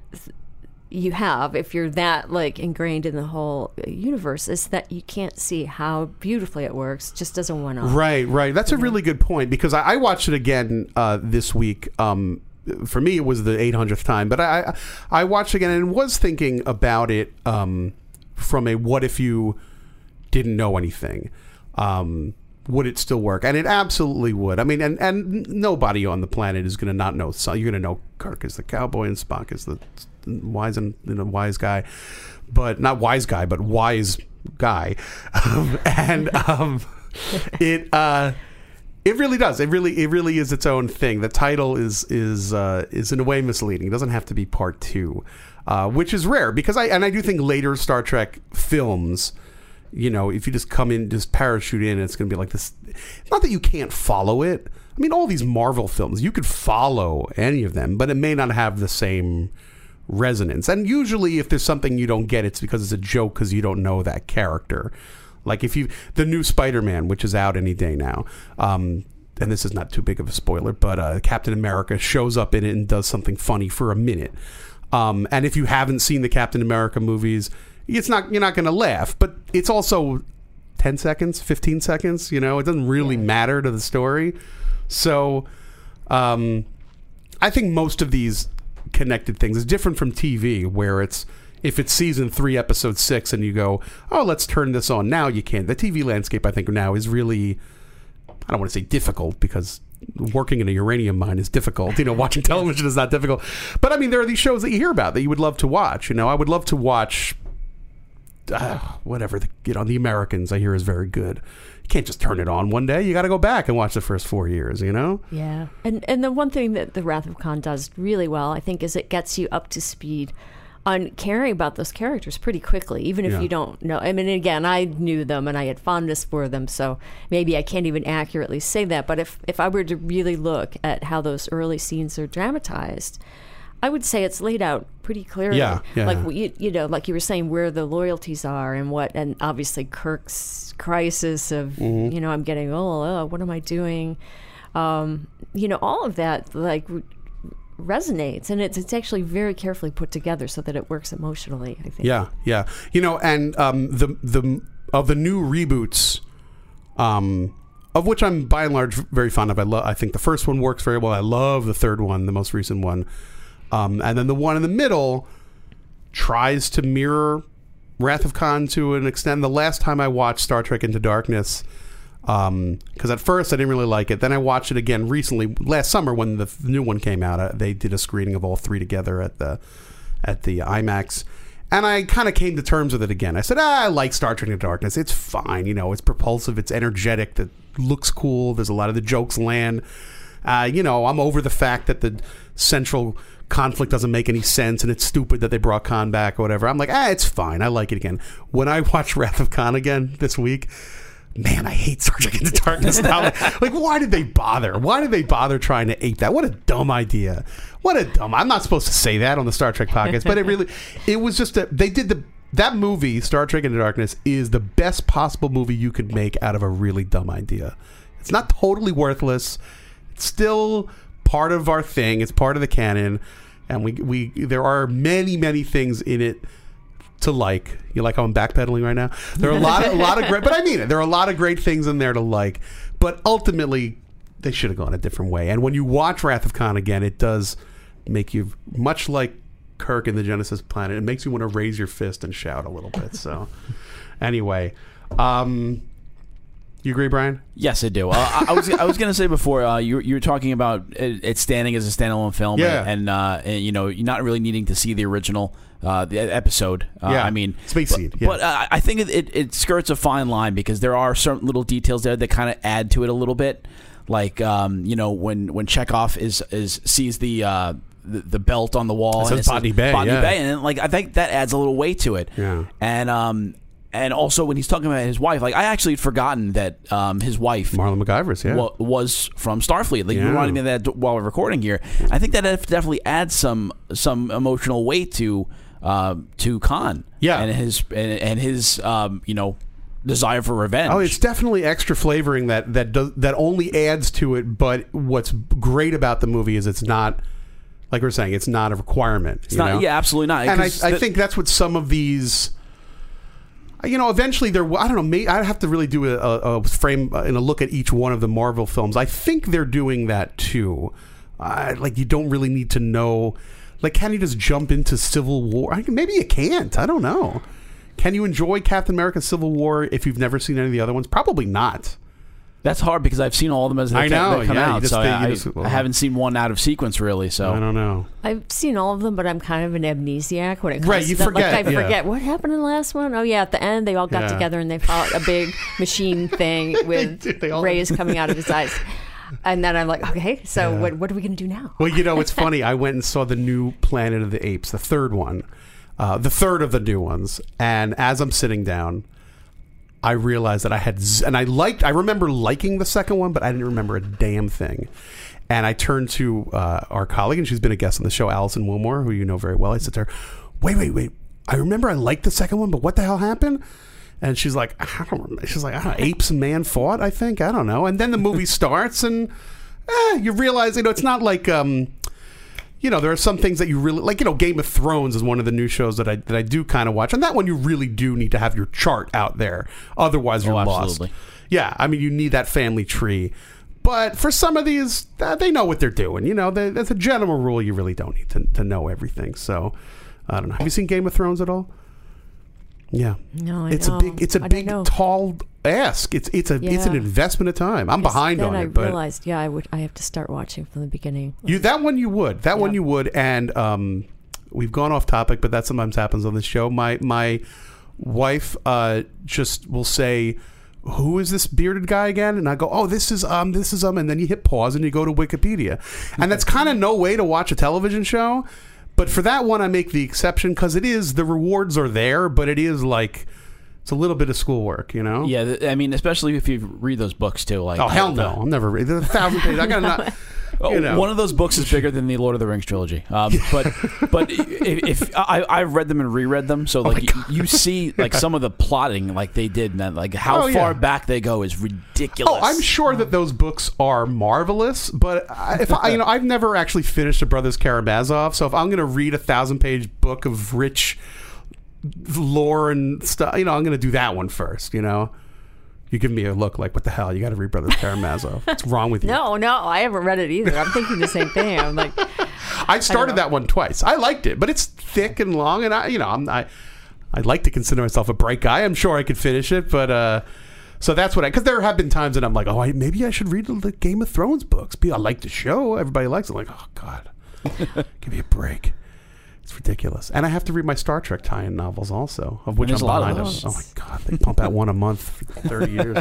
you have if you're that like ingrained in the whole universe is that you can't see how beautifully it works just as a one-off. Right, right. That's a really good point because I, I watched it again uh, this week. Um, for me, it was the 800th time, but I I I watched again and was thinking about it um, from a what if you didn't know anything. Um, would it still work? And it absolutely would. I mean, and, and nobody on the planet is going to not know. So you're going to know Kirk is the cowboy and Spock is the wise and you know, wise guy, but not wise guy, but wise guy. [laughs] Um, and um, [laughs] it uh, it really does. It really it really is its own thing. The title is is uh, is in a way misleading. It doesn't have to be part two, uh, which is rare because I and I do think later Star Trek films you know, if you just come in, just parachute in, it's going to be like this. Not that you can't follow it. I mean, all these Marvel films, you could follow any of them, but it may not have the same resonance. And usually, if there's something you don't get, it's because it's a joke because you don't know that character. Like if you, the new Spider-Man, which is out any day now. Um, and this is not too big of a spoiler, but uh, Captain America shows up in it and does something funny for a minute. Um, and if you haven't seen the Captain America movies, it's not you're not going to laugh, but it's also 10 seconds, 15 seconds, you know, it doesn't really matter to the story. So um, I think most of these connected things is different from TV where it's if it's season 3 episode 6 and you go, "Oh, let's turn this on now," you can't. The TV landscape I think now is really I don't want to say difficult because working in a uranium mine is difficult. You know, watching [laughs] television is not difficult. But I mean, there are these shows that you hear about that you would love to watch. You know, I would love to watch uh, whatever the you know the Americans I hear is very good. You can't just turn it on one day. You got to go back and watch the first four years. You know. Yeah, and and the one thing that the Wrath of Khan does really well, I think, is it gets you up to speed on caring about those characters pretty quickly, even if Yeah. you don't know. I mean, again, I knew them and I had fondness for them, so maybe I can't even accurately say that. But if if I were to really look at how those early scenes are dramatized. I would say it's laid out pretty clearly. Yeah, yeah, like you, you know, like you were saying, where the loyalties are and what, and obviously Kirk's crisis of, Mm-hmm. you know, I'm getting, oh, oh, what am I doing? Um, you know, all of that like resonates, and it's it's actually very carefully put together so that it works emotionally. I think. Yeah, yeah. You know, and um, the the of the new reboots, um, of which I'm by and large very fond of. I love. I think the first one works very well. I love the third one, the most recent one, um, and then the one in the middle tries to mirror Wrath of Khan to an extent. The last time I watched Star Trek Into Darkness. Because at first I didn't really like it. Then I watched it again recently, last summer when the new one came out. Uh, they did a screening of all three together at the at the IMAX, and I kind of came to terms with it again. I said, ah, I like Star Trek Into Darkness. It's fine, you know. It's propulsive. It's energetic. That looks cool. There's a lot of the jokes land. Uh, you know, I'm over the fact that the central conflict doesn't make any sense and it's stupid that they brought Khan back or whatever. I'm like, ah, it's fine. I like it again. When I watch Wrath of Khan again this week, man, I hate Star Trek Into Darkness now. [laughs] like, why did they bother? Why did they bother trying to ape that? What a dumb idea. What a dumb. I'm not supposed to say that on the Star Trek podcast, but it really, it was just a, they did the, that movie, Star Trek Into Darkness, is the best possible movie you could make out of a really dumb idea. It's not totally worthless. It's still part of our thing. It's part of the canon, and we we there are many many things in it to like. You like how I'm backpedaling right now? There are a lot of a lot of great, but I mean it. There are a lot of great things in there to like, but ultimately, they should have gone a different way. And when you watch Wrath of Khan again, it does make you much like Kirk in the Genesis planet. It makes you want to raise your fist and shout a little bit. So, anyway, um, you agree, Brian? Yes, I do. Uh, I, I was I was gonna say before uh, you you were talking about it, it standing as a standalone film, Yeah. and, uh, and you know you're not really needing to see the original uh, the episode. Uh, Yeah. I mean, Space but, Seed, yeah. But uh, I think it, it, skirts a fine line because there are certain little details there that kind of add to it a little bit. Like um, you know when when Chekov is is sees the. Uh, the, the belt on the wall, It and says Botany Bay, Botany yeah. Bay, and like I think that adds a little weight to it. Yeah. And um, and also when he's talking about his wife, like I actually had forgotten that um, his wife Marla McGivers, yeah. wa- was from Starfleet. Like you Yeah. reminded me of that while we're recording here. I think that def- definitely adds some some emotional weight to uh, to Khan. Yeah. and his and, and his um, you know desire for revenge. Oh, it's definitely extra flavoring that that does that only adds to it. But what's great about the movie is it's not like we are saying, it's not a requirement. It's not- yeah, absolutely not. And I, 'Cause I the- think that's what some of these. You know, eventually there. I don't know. May, I have to really do a, a, a frame uh, and a look at each one of the Marvel films. I think they're doing that too. Uh, like you don't really need to know. Like, can you just jump into Civil War? I, maybe you can't. I don't know. Can you enjoy Captain America: Civil War if you've never seen any of the other ones? Probably not. That's hard because I've seen all of them as they I come- know, they come yeah, you out. just so think- I, you just- I haven't seen one out of sequence really. So I don't know. I've seen all of them, but I'm kind of an amnesiac when it comes Right, to you that. forget, Like, I yeah. forget what happened in the last one. Oh yeah, at the end they all got Yeah. together and they fought a big [laughs] machine thing with They all- rays [laughs] coming out of his eyes. And then I'm like, okay, so Yeah. what, what are we going to do now? Well, you know, it's funny. [laughs] I went and saw the new Planet of the Apes, the third one, uh, the third of the new ones. And as I'm sitting down, I realized that I had, z- and I liked, I remember liking the second one, but I didn't remember a damn thing. And I turned to uh, our colleague, and she's been a guest on the show, Alison Willmore, who you know very well. I said to her, wait, wait, wait. I remember I liked the second one, but what the hell happened? And she's like, I don't remember. She's like, I don't know, apes and man fought, I think. I don't know. And then the movie [laughs] starts, and eh, you realize, you know, it's not like, um, you know, there are some things that you really like. You know, Game of Thrones is one of the new shows that I that I do kind of watch, and that one you really do need to have your chart out there, otherwise you're Oh, lost. Yeah, I mean, you need that family tree. But for some of these, uh, they know what they're doing. You know, they, as a general rule, you really don't need to, to know everything. So, I don't know. Have you seen Game of Thrones at all? Yeah, No, I it's a big, it's a I big, tall ask. It's it's a it's an investment of time. I'm behind on I it, but realized, yeah, I would. I have to start watching from the beginning. you that one you would. That one you would. And um, we've gone off topic, but that sometimes happens on the show. My my wife uh, just will say, "Who is this bearded guy again?" And I go, "Oh, this is um, this is um," and then you hit pause and you go to Wikipedia, and that's kind of no way to watch a television show. But for that one, I make the exception because it is the rewards are there, but it is like it's a little bit of schoolwork, you know. yeah, th- I mean, especially if you read those books too. Like Oh hell the- no! I'm never reading a thousand pages. I gotta not. [laughs] Oh, You know. One of those books is bigger than the Lord of the Rings trilogy. Um, [laughs] but but if, if I I've read them and reread them, Oh so like you, you see like some of the plotting like they did, and like how Oh, yeah. far back they go is ridiculous. Oh, I'm sure that those books are marvelous, but I- if I, you know, I've never actually finished a Brothers Karamazov. So if I'm going to read a thousand page book of rich lore and stuff, you know, I'm going to do that one first. You know, you give me a look like, what the hell? You got to read Brothers Karamazov. What's wrong with you? No, no, I haven't read it either. I'm thinking the same thing. I'm like, I started that one twice. I liked it, but it's thick and long, and I, you know, I'm I, I'd like to consider myself a bright guy. I'm sure I could finish it, but uh, so that's what I. Because there have been times that I'm like, oh, I, maybe I should read the Game of Thrones books. I like the show. Everybody likes it. I'm like, oh God, [laughs] give me a break. It's ridiculous, and I have to read my Star Trek tie-in novels also, of which I'm of behind. on. those. Oh my God, they pump out one a month for [laughs] thirty years.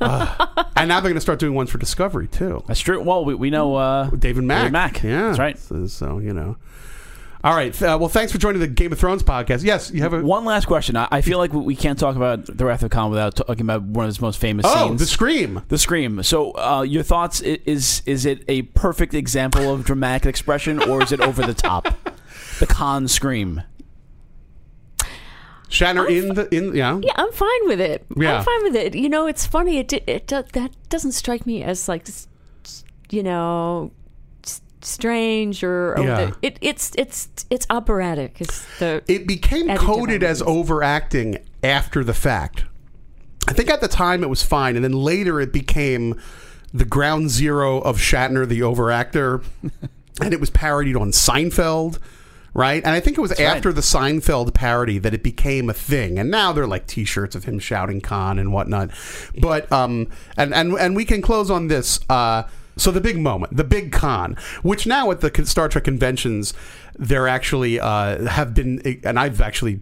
Uh, [laughs] and now they're going to start doing ones for Discovery too. That's true. Well, we, we know uh, David Mack. David Mack. Yeah, that's right. So, so, you know. All right. Uh, well, thanks for joining the Game of Thrones podcast. Yes, you have a. One last question. I, I feel like we- we can't talk about the Wrath of Khan without talking about one of his most famous Oh, scenes. the scream. The scream. So, uh, your thoughts? Is is it a perfect example of dramatic expression, or is it over the top? [laughs] The Khan scream. Shatner in the in yeah. yeah, I'm fine with it. Yeah. I'm fine with it. You know, it's funny. It it, it that doesn't strike me as like, s- s- you know, strange or over Yeah. the, it. It's it's it's operatic. It's the It became coded as overacting after the fact. I think at the time it was fine, and then later it became the ground zero of Shatner, the overactor, [laughs] and it was parodied on Seinfeld. Right, and I think it was after the Seinfeld parody that it became a thing, and now they're like T-shirts of him shouting "Khan" and whatnot. But um, and and and we can close on this. Uh, so the big moment, the big Khan, which now at the Star Trek conventions, there actually uh, have been, and I've actually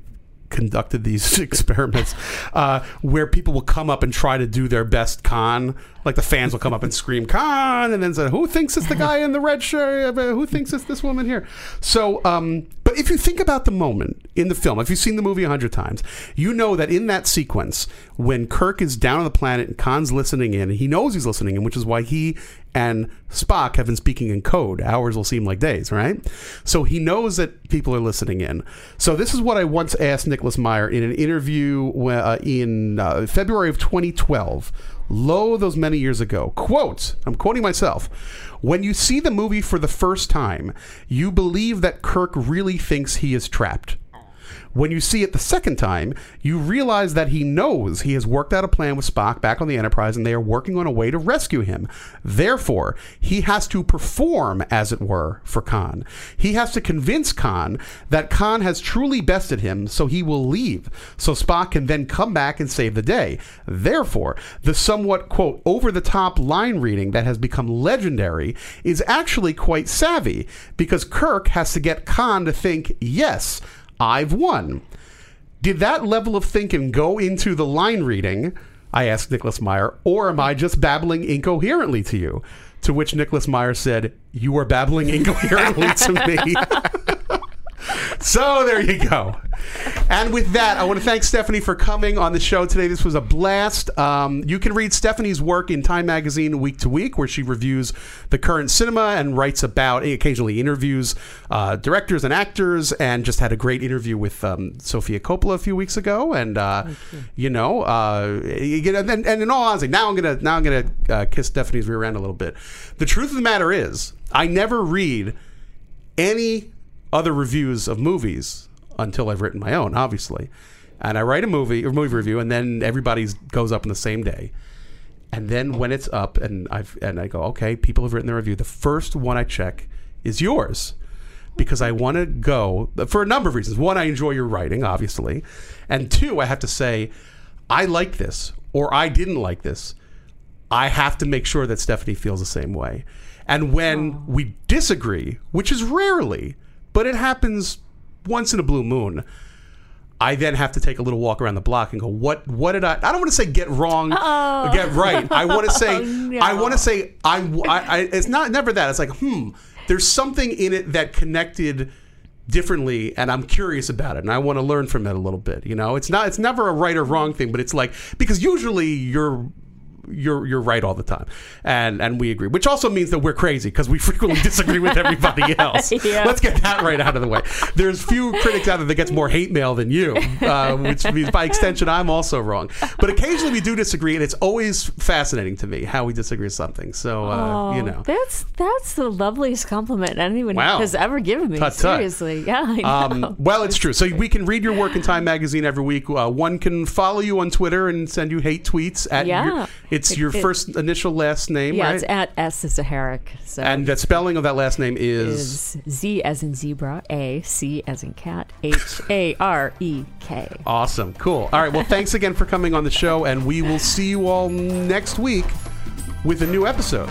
conducted these [laughs] experiments uh, where people will come up and try to do their best Khan. Like the fans will come up and scream "Khan," and then say, "Who thinks it's the guy in the red shirt? Uh, Who thinks it's this woman here?" So, um, but if you think about the moment in the film, if you've seen the movie a hundred times, you know that in that sequence when Kirk is down on the planet and Khan's listening in, he knows he's listening in, which is why he and Spock have been speaking in code. Hours will seem like days, right? So he knows that people are listening in. So this is what I once asked Nicholas Meyer in an interview uh, in uh, February of 2012. Lo, those many years ago. Quote, I'm quoting myself. When you see the movie for the first time, you believe that Kirk really thinks he is trapped. When you see it the second time, you realize that he knows he has worked out a plan with Spock back on the Enterprise and they are working on a way to rescue him. Therefore, he has to perform, as it were, for Khan. He has to convince Khan that Khan has truly bested him, so he will leave, so Spock can then come back and save the day. Therefore, the somewhat, quote, over the top line reading that has become legendary is actually quite savvy because Kirk has to get Khan to think, yes, I've won. Did that level of thinking go into the line reading? I asked Nicholas Meyer, or am I just babbling incoherently to you? To which Nicholas Meyer said, You are babbling incoherently to me. [laughs] so there you go. And with that, I want to thank Stephanie for coming on the show today. This was a blast. Um, you can read Stephanie's work in Time Magazine week to week, where she reviews the current cinema and writes about, occasionally interviews uh, directors and actors, and just had a great interview with um, Sofia Coppola a few weeks ago. And uh, you know, uh, you know, and, and in all honesty, now I'm gonna now I'm gonna uh, kiss Stephanie's rear end a little bit. The truth of the matter is, I never read any other reviews of movies until I've written my own, obviously. And I write a movie or movie review, and then everybody goes up on the same day. And then when it's up, and I've and I go, okay, people have written their review. The first one I check is yours because I want to go for a number of reasons. One, I enjoy your writing, obviously, and two, I have to say, I like this or I didn't like this. I have to make sure that Stephanie feels the same way. And when we disagree, which is rarely, but it happens once in a blue moon. I then have to take a little walk around the block and go, what what did I I don't want to say get wrong, Oh. get right. I want to [laughs] say Oh, I want to say I, I, I it's not never that. It's like, hmm, there's something in it that connected differently and I'm curious about it and I want to learn from it a little bit, you know? It's not it's never a right or wrong thing, but it's like because usually you're you're you're right all the time, and and we agree, which also means that we're crazy because we [laughs] frequently disagree with everybody [laughs] else. Yeah. Let's get that right out of the way. There's few critics out there that gets more hate mail than you, uh, which means by extension I'm also wrong. But occasionally we do disagree, and it's always fascinating to me how we disagree with something. So uh, you Oh, know. that's that's the loveliest compliment anyone Wow. has ever given me. Tut, tut. Seriously, yeah. Um, well, it's true. So we can read your work in Time Magazine every week. Uh, one can follow you on Twitter and send you hate tweets. At Yeah. your, it's It- your it- first initial last name, yeah, right? it's at S Zacharek. So and the spelling of that last name is, is Z as in zebra, A C as in cat, H A R E K. awesome. Cool. All right. Well, thanks again for coming on the show, and we will see you all next week with a new episode.